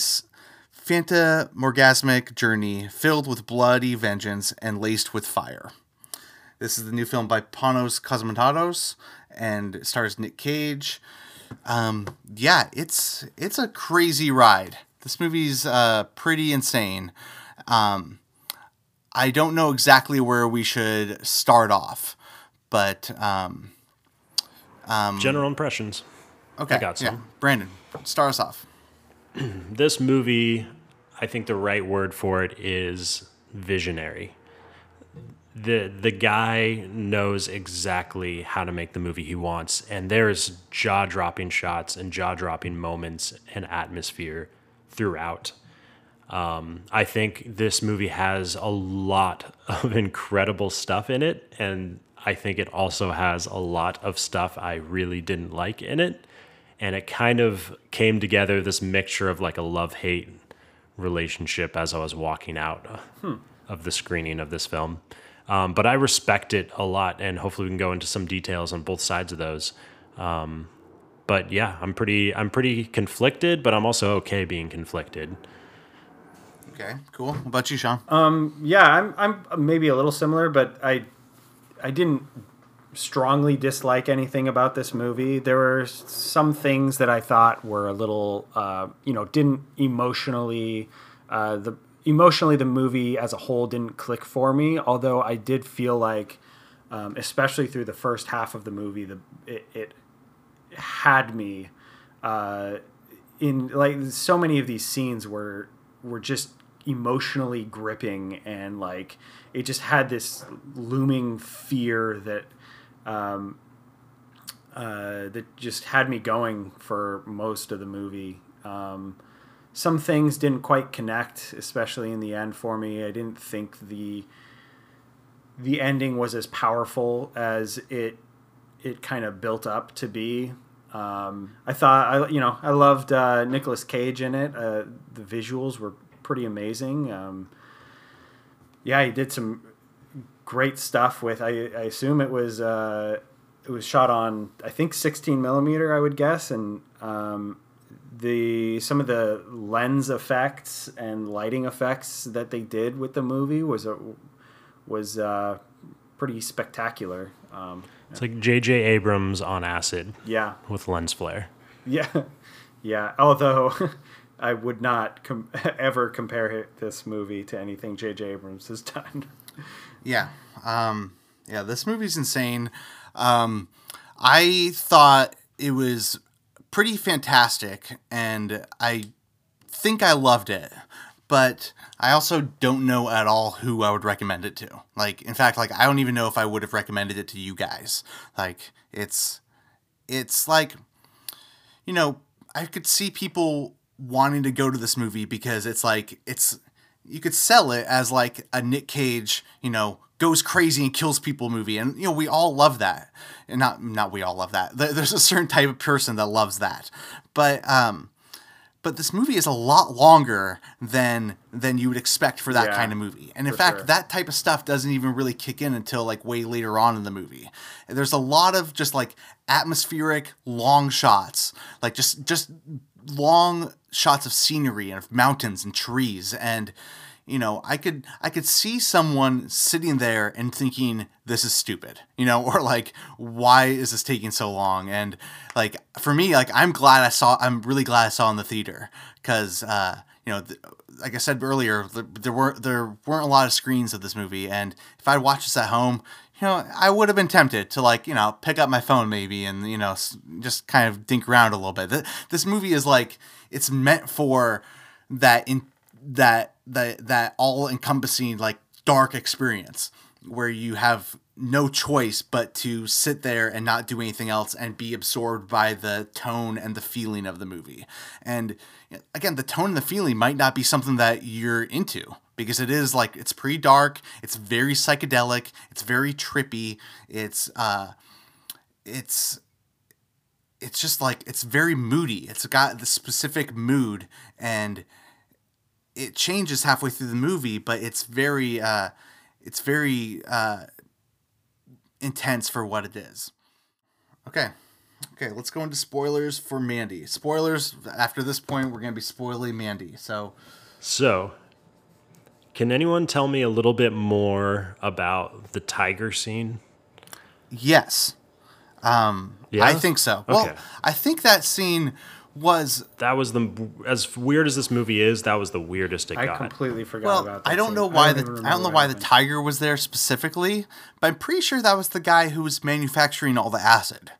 phantomorgasmic journey filled with bloody vengeance and laced with fire. This is the new film by Panos Cosmatados and stars Nick Cage. Um, yeah, it's it's a crazy ride. This movie's uh, pretty insane. Um, I don't know exactly where we should start off, but um, General impressions. okay, I got yeah. some. Brandon, start us off. This movie, I think the right word for it is visionary. The the guy knows exactly how to make the movie he wants, and there's jaw dropping shots and jaw dropping moments and atmosphere throughout. Um, I think this movie has a lot of incredible stuff in it, and I think it also has a lot of stuff I really didn't like in it. And it kind of came together this mixture of like a love hate relationship as I was walking out uh, of the screening of this film. Um, but I respect it a lot, and hopefully we can go into some details on both sides of those. Um, but yeah, I'm pretty I'm pretty conflicted, but I'm also okay being conflicted. Okay, cool. What about you, Sean? Yeah, I'm I'm maybe a little similar, but I I didn't strongly dislike anything about this movie. There were some things that I thought were a little, uh, you know, didn't emotionally uh, the emotionally the movie as a whole didn't click for me. Although I did feel like, um, especially through the first half of the movie, the it, it had me uh, in like so many of these scenes were were just emotionally gripping and like it just had this looming fear that um, uh, that just had me going for most of the movie. Um, some things didn't quite connect, especially in the end for me. I didn't think the the ending was as powerful as it it kind of built up to be. Um, I thought I you know I loved uh, Nicolas Cage in it. Uh, the visuals were pretty amazing. Um, yeah, he did some great stuff with. I, I assume it was uh, it was shot on I think 16 millimeter. I would guess, and um, the some of the lens effects and lighting effects that they did with the movie was a, was uh, pretty spectacular. Um, It's like J.J. Abrams on acid yeah, with lens flare. yeah, yeah. Although I would not com- ever compare this movie to anything J.J. Abrams has done. Yeah. Um, yeah, this movie's insane. Um, I thought it was pretty fantastic, and I think I loved it. But I also don't know at all who I would recommend it to. Like, in fact, like I don't even know if I would have recommended it to you guys. Like, it's it's like you know, I could see people wanting to go to this movie because it's like it's you could sell it as like a Nick Cage, you know, goes crazy and kills people movie, and you know we all love that, and not not we all love that. There's a certain type of person that loves that, but um, but this movie is a lot longer than than you would expect for that Yeah, kind of movie, and in fact, sure. that type of stuff doesn't even really kick in until like way later on in the movie. There's a lot of just like atmospheric long shots, like just just long shots of scenery and of mountains and trees and you know i could i could see someone sitting there and thinking this is stupid you know or like why is this taking so long? And like for me like i'm glad i saw i'm really glad i saw in the theater because uh you know th- like i said earlier th- there weren't there weren't a lot of screens of this movie. And if i watched this at home you know i would have been tempted to like you know pick up my phone maybe and you know just kind of dink around a little bit. Th- this movie is like it's meant for that in that that that all encompassing like dark experience where you have no choice but to sit there and not do anything else and be absorbed by the tone and the feeling of the movie. And again, the tone and the feeling might not be something that you're into because it is like it's pretty dark, it's very psychedelic, it's very trippy, it's uh it's it's just like it's very moody. It's got the specific mood and it changes halfway through the movie, but it's very uh it's very uh intense for what it is. Okay. Okay, let's go into spoilers for Mandy. Spoilers after this point we're going to be spoiling Mandy. So, So, can anyone tell me a little bit more about the tiger scene? yes. Um Yeah? I think so. Well, Okay. I think that scene was That was the as weird as this movie is. That was the weirdest it I got. completely forgot Well, about that. I don't scene. know why even the I don't know what why the tiger was there specifically, but I'm pretty sure that was the guy who was manufacturing all the acid.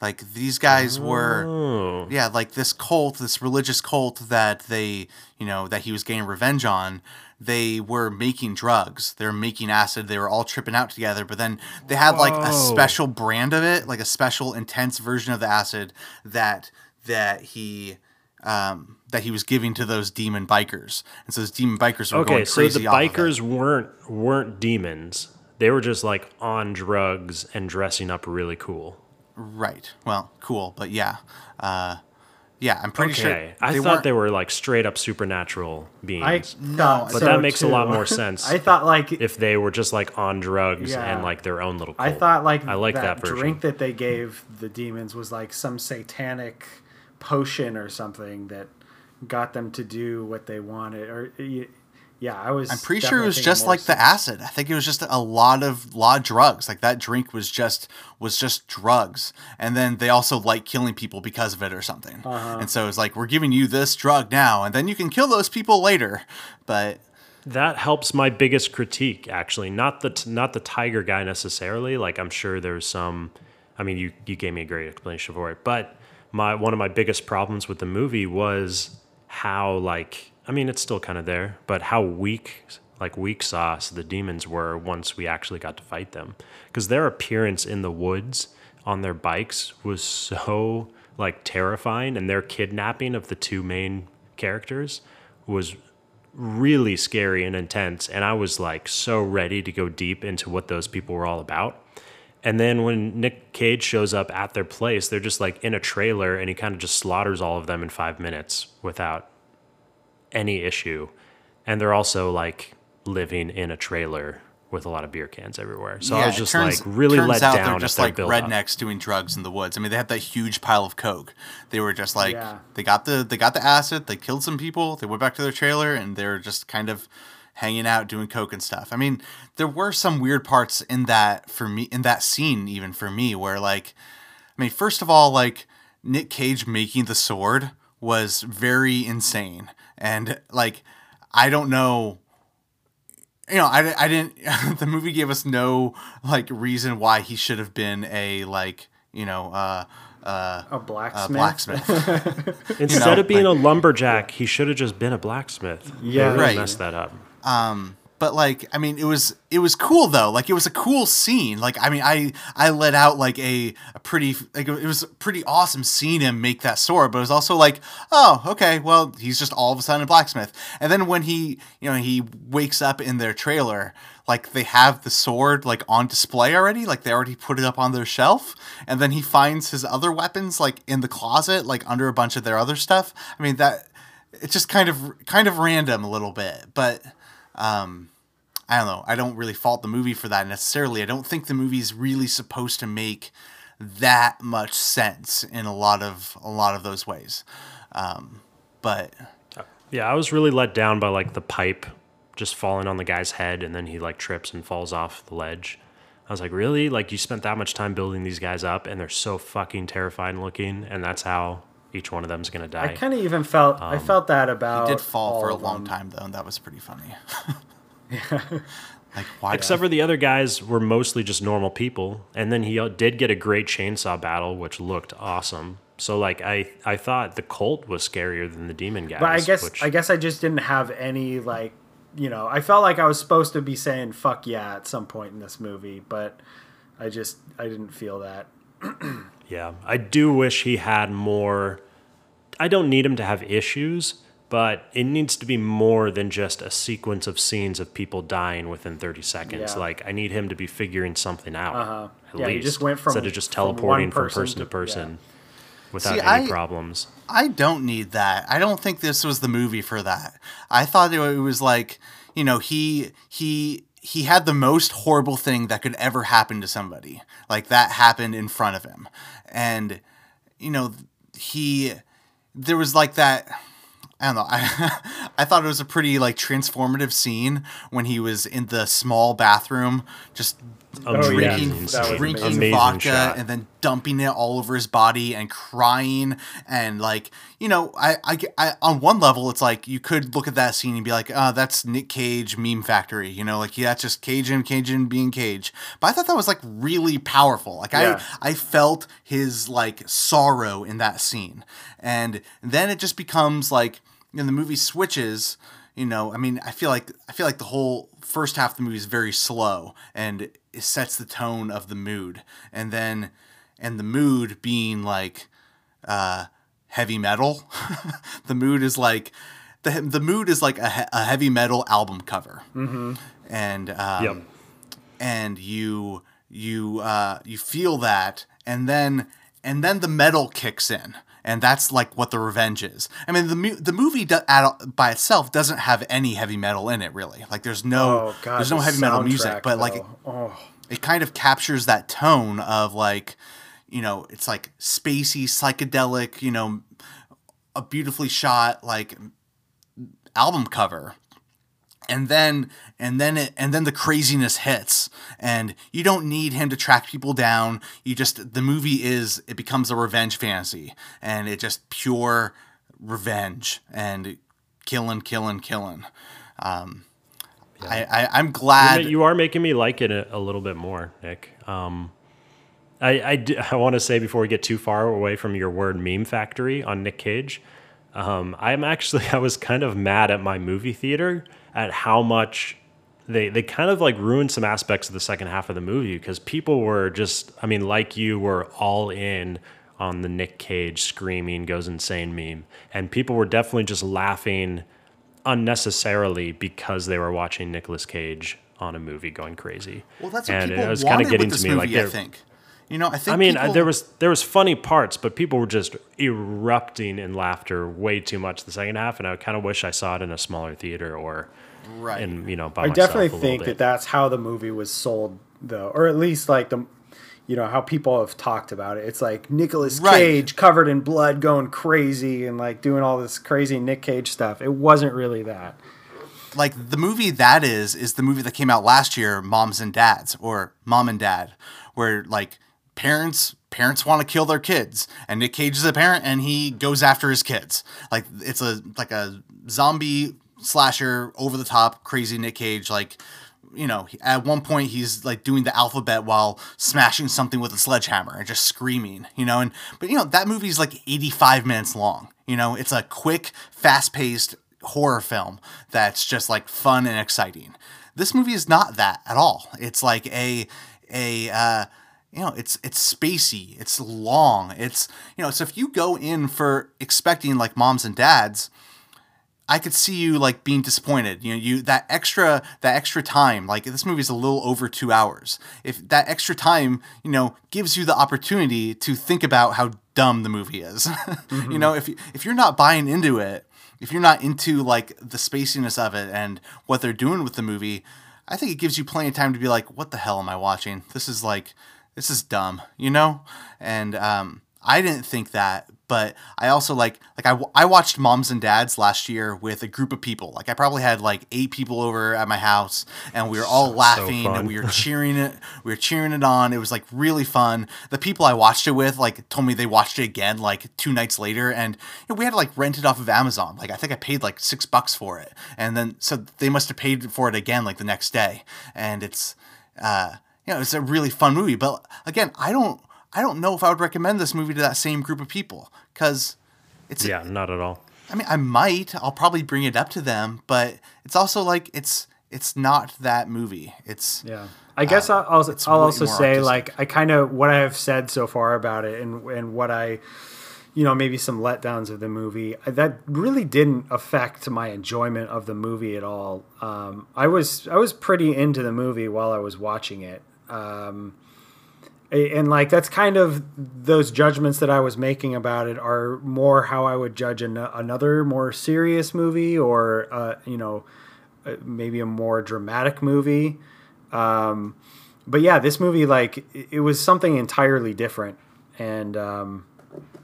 Like these guys were, Oh. yeah, like this cult, this religious cult that they, you know, that he was getting revenge on. They were making drugs. They were making acid. They were all tripping out together. But then they had like a special brand of it, like a special intense version of the acid that that he um, that he was giving to those demon bikers. And so those demon bikers were Okay, going so crazy the off of bikers weren't weren't demons. They were just like on drugs and dressing up really cool. Right. Well, cool, but yeah, uh, yeah. I'm pretty Okay, sure I thought they were like straight up supernatural I beings. thought but so, that makes a lot more sense. I thought like if they were just like on drugs Yeah. and like their own little. I thought like I like that, that, version. drink that they gave the demons was like some satanic potion or something that got them to do what they wanted. Or yeah, I was. I'm pretty sure it was just more like the acid. I think it was just a lot of lot of drugs. Like that drink was just was just drugs, and then they also like killing people because of it or something. Uh-huh. And so it's like we're giving you this drug now, and then you can kill those people later. But that helps my biggest critique actually not the t- not the tiger guy necessarily like i'm sure there's some i mean you you gave me a great explanation for it but my one of my biggest problems with the movie was how like i mean it's still kind of there but how weak like weak sauce the demons were once we actually got to fight them. Because their appearance in the woods on their bikes was so like terrifying and their kidnapping of the two main characters was really scary and intense and i was like so ready to go deep into what those people were all about and then when nick cage shows up at their place they're just like in a trailer and he kind of just slaughters all of them in five minutes without any issue and they're also like living in a trailer with a lot of beer cans everywhere so i was just turns- like really turns let out down They're just like build-up. rednecks doing drugs in the woods. I mean, they had that huge pile of coke. They were just like Yeah. they got the they got the acid. They killed some people. They went back to their trailer and they were just kind of hanging out doing coke and stuff. I mean, there were some weird parts in that for me in that scene even for me where like I mean, first of all, like Nick Cage making the sword was very insane. And like I don't know you know, I, I didn't. the movie gave us no like reason why he should have been a like you know, uh, uh, A a blacksmith. blacksmith. Instead know, of being like- a lumberjack, he should have just been a blacksmith. Yeah. They really Right. Messed that up. Um, but like i mean it was it was cool though. Like it was a cool scene. Like i mean i i let out like a, a pretty like it was pretty awesome seeing him make that sword but it was also like oh okay well he's just all of a sudden a blacksmith. And then when he you know he wakes up in their trailer like they have the sword like on display already. Like they already put it up on their shelf. And then he finds his other weapons like in the closet like under a bunch of their other stuff. I mean that it's just kind of kind of random a little bit but um, I don't know. I don't really fault the movie for that necessarily. I don't think the movie's really supposed to make that much sense in a lot of a lot of those ways. Um, but Yeah, I was really let down by like the pipe just falling on the guy's head and then he like trips and falls off the ledge. I was like, really? Like you spent that much time building these guys up and they're so fucking terrifying looking and that's how each one of them's gonna die. I kind of even felt I felt that about. he did fall all for a long them. time though, and that was pretty funny. yeah. like why? Except for the other guys were mostly just normal people, and then he uh, did get a great chainsaw battle, which looked awesome. So like I I thought the cult was scarier than the demon guys. But I guess which, I guess I just didn't have any like you know I felt like I was supposed to be saying fuck yeah at some point in this movie, but I just I didn't feel that. yeah, I do wish he had more. I don't need him to have issues, but it needs to be more than just a sequence of scenes of people dying within 30 seconds. Yeah. Like I need him to be figuring something out. Uh-huh. At Yeah, he least just went from- instead of just teleporting from person person, to to- person without See, any I- problems. I don't need that. I don't think this was the movie for that. I thought it was like, you know, he he he had the most horrible thing that could ever happen to somebody. Like that happened in front of him. And you know, he there was like that I don't know. I I thought it was a pretty like transformative scene when he was in the small bathroom just Oh, yeah. drinking was drinking amazing vodka shot. and then dumping it all over his body and crying and like you know I, I, I on one level it's like you could look at that scene and be like oh that's Nick Cage meme factory you know like yeah that's just Cajun Cajun being Cage but I thought that was like really powerful like Yeah. I I felt his like sorrow in that scene and then it just becomes like and the movie switches you know i mean i feel like i feel like the whole first half of the movie is very slow and sets the tone of the mood and then and the mood being like uh heavy metal the mood is like the, the mood is like a, a heavy metal album cover mm-hmm. and um, Yep. and you you uh, you feel that, and then and then the metal kicks in, and that's like what the revenge is. I mean, the the movie do- at, by itself doesn't have any heavy metal in it, really. Like, there's no Oh god, there's no the heavy metal music, but like though. oh it kind of captures that tone of like you know it's like spacey psychedelic you know a beautifully shot like album cover and then and then it and then the craziness hits and you don't need him to track people down. You just the movie is it becomes a revenge fantasy and it just pure revenge and killing killing killing. Um I, I i'm glad you are making me like it a, a little bit more, Nick. Um, I I, d- I want to say before we get too far away from your word meme factory on Nick Cage, um, I'm actually I was kind of mad at my movie theater at how much they they kind of like ruined some aspects of the second half of the movie because people were just I mean like you were all in on the Nick Cage screaming goes insane meme and people were definitely just laughing unnecessarily because they were watching Nicolas Cage on a movie going crazy. Well, that's what and people it was wanted kinda getting to me movie. like I think. You know, I think. I mean, people, there was there was funny parts, but people were just erupting in laughter way too much the second half, and I kind of wish I saw it in a smaller theater or right. in you know by I definitely think that that's how the movie was sold, though, or at least like the, you know, how people have talked about it. It's like Nicolas Right. Cage covered in blood, going crazy and like doing all this crazy Nick Cage stuff. It wasn't really that. like the movie that is is the movie that came out last year, Moms and Dads, or Mom and Dad, where like parents parents want to kill their kids, and Nick Cage is a parent and he goes after his kids. Like it's a like a zombie slasher, over the top, crazy Nick Cage, like you know, at one point he's like doing the alphabet while smashing something with a sledgehammer and just screaming, you know, and but you know that movie's like 85 minutes long. You know, it's a quick, fast-paced horror film that's just like fun and exciting. This movie is not that at all. It's like a a uh you know, it's it's spacey, it's long. It's you know, so if you go in for expecting like moms and dads, I could see you like being disappointed. You know, you that extra that extra time, like this movie is a little over two hours. If that extra time, you know, gives you the opportunity to think about how dumb the movie is. Mm-hmm. you know, if if you're not buying into it, if you're not into like the spaciness of it and what they're doing with the movie, I think it gives you plenty of time to be like, what the hell am I watching? This is like this is dumb, you know? And um I didn't think that, but I also like like I, I watched Moms and Dads last year with a group of people. Like I probably had like eight people over at my house, and we were all laughing so and we were cheering it. We were cheering it on. It was like really fun. The people I watched it with like told me they watched it again like two nights later, and you know, we had to like rent it off of Amazon. Like I think I paid like six bucks for it, and then so they must have paid for it again like the next day, and it's uh you know it's a really fun movie. But again, I don't I don't know if I would recommend this movie to that same group of people because it's Yeah, not at all. I mean, I might. I'll probably bring it up to them, but it's also like it's it's not that movie. It's Yeah. I guess I'll, I'll, I'll also say artistic. like I kind of what I have said so far about it and and what I you know maybe some letdowns of the movie that really didn't affect my enjoyment of the movie at all. Um, I was I was pretty into the movie while I was watching it. Um, a- and like that's kind of those judgments that I was making about it are more how I would judge an- another more serious movie or uh, you know uh, maybe a more dramatic movie. Um, but yeah, this movie like it- it was something entirely different, and um,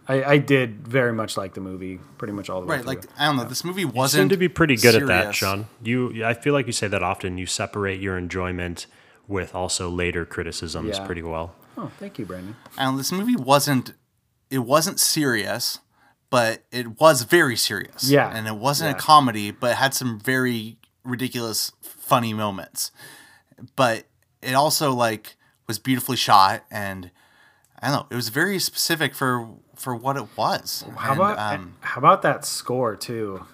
I, I did very much like the movie, pretty much all the way right. through. Like I don't know. This movie wasn't seem to be pretty good at that. Sean. You, I feel like you say that often. You separate your enjoyment with also later criticisms Yeah. pretty well. Oh, thank you, Brandon. And this movie wasn't it wasn't serious, but it was very serious. Yeah. And it wasn't Yeah. a comedy, but had some very ridiculous funny moments. But it also like was beautifully shot and I don't know, it was very specific for for what it was. How And, about um, how about that score too?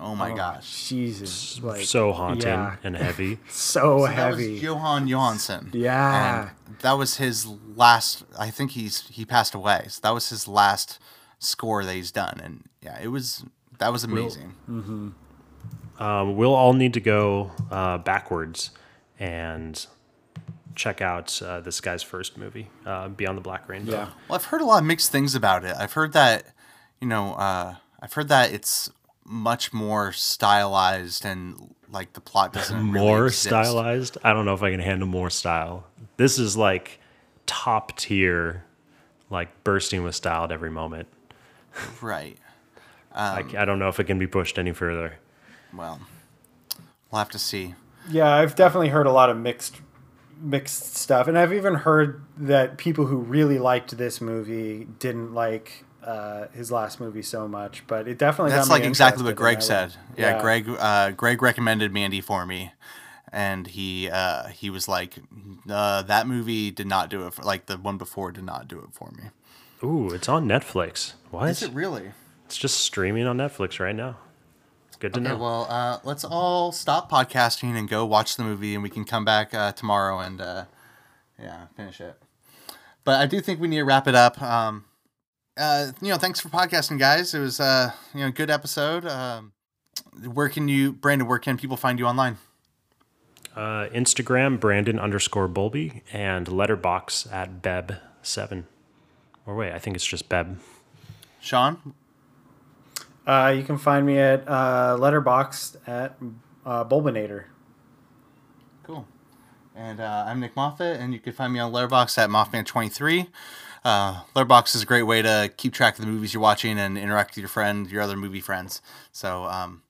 Oh my gosh. Jesus, like so haunting yeah, and heavy. so That heavy. was Jóhann Jóhannsson. Yeah. And that was his last I think he's he passed away. So that was his last score that he's done and yeah, it was that was amazing. Um, we'll all need to go uh, backwards and check out uh, this guy's first movie, uh, Beyond the Black Rainbow. yeah, Well, I've heard a lot of mixed things about it. I've heard that, you know, uh, I've heard that it's much more stylized and like the plot doesn't really more exist. stylized. I don't know if I can handle more style. This is like top tier, like bursting with style at every moment. Right. I, um, I don't know if it can be pushed any further. Well, we'll have to see. yeah. I've definitely heard a lot of mixed mixed stuff, and I've even heard that people who really liked this movie didn't like uh, his last movie so much. But it definitely That's got me like exactly what Greg said. would- Yeah, Greg. Uh, Greg recommended Mandy for me, and he uh, he was like, uh, that movie did not do it. For, like the one before did not do it for me. Ooh, it's on Netflix. What? Is it really? It's just streaming on Netflix right now. It's good to Okay, know. well, uh, let's all stop podcasting and go watch the movie, and we can come back uh, tomorrow and uh, yeah, finish it. But I do think we need to wrap it up. Um, uh, you know, thanks for podcasting, guys. It was uh, you know, a good episode. Um, where can you, Brandon? Where can people find you online? Uh, Instagram, Brandon underscore Bulby, and Letterboxd at Beb7. Or wait, I think it's just Beb. Sean, Uh, you can find me at uh, Letterboxd at uh, Bulbinator. cool. And uh, I'm Nick Moffat, and you can find me on Letterboxd at Mothman23. Uh, Letterboxd is a great way to keep track of the movies you're watching and interact with your friend, your other movie friends. So um,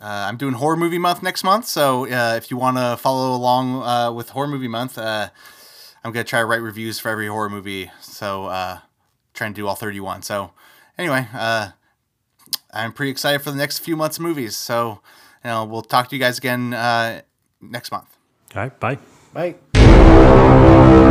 uh, I'm doing Horror Movie Month next month. So uh, if you want to follow along uh, with Horror Movie Month, uh, I'm gonna try to write reviews for every horror movie. So uh, trying to do all 31. So anyway, uh, I'm pretty excited for the next few months of movies. So you know, we'll talk to you guys again uh, next month. All right, bye. Bye.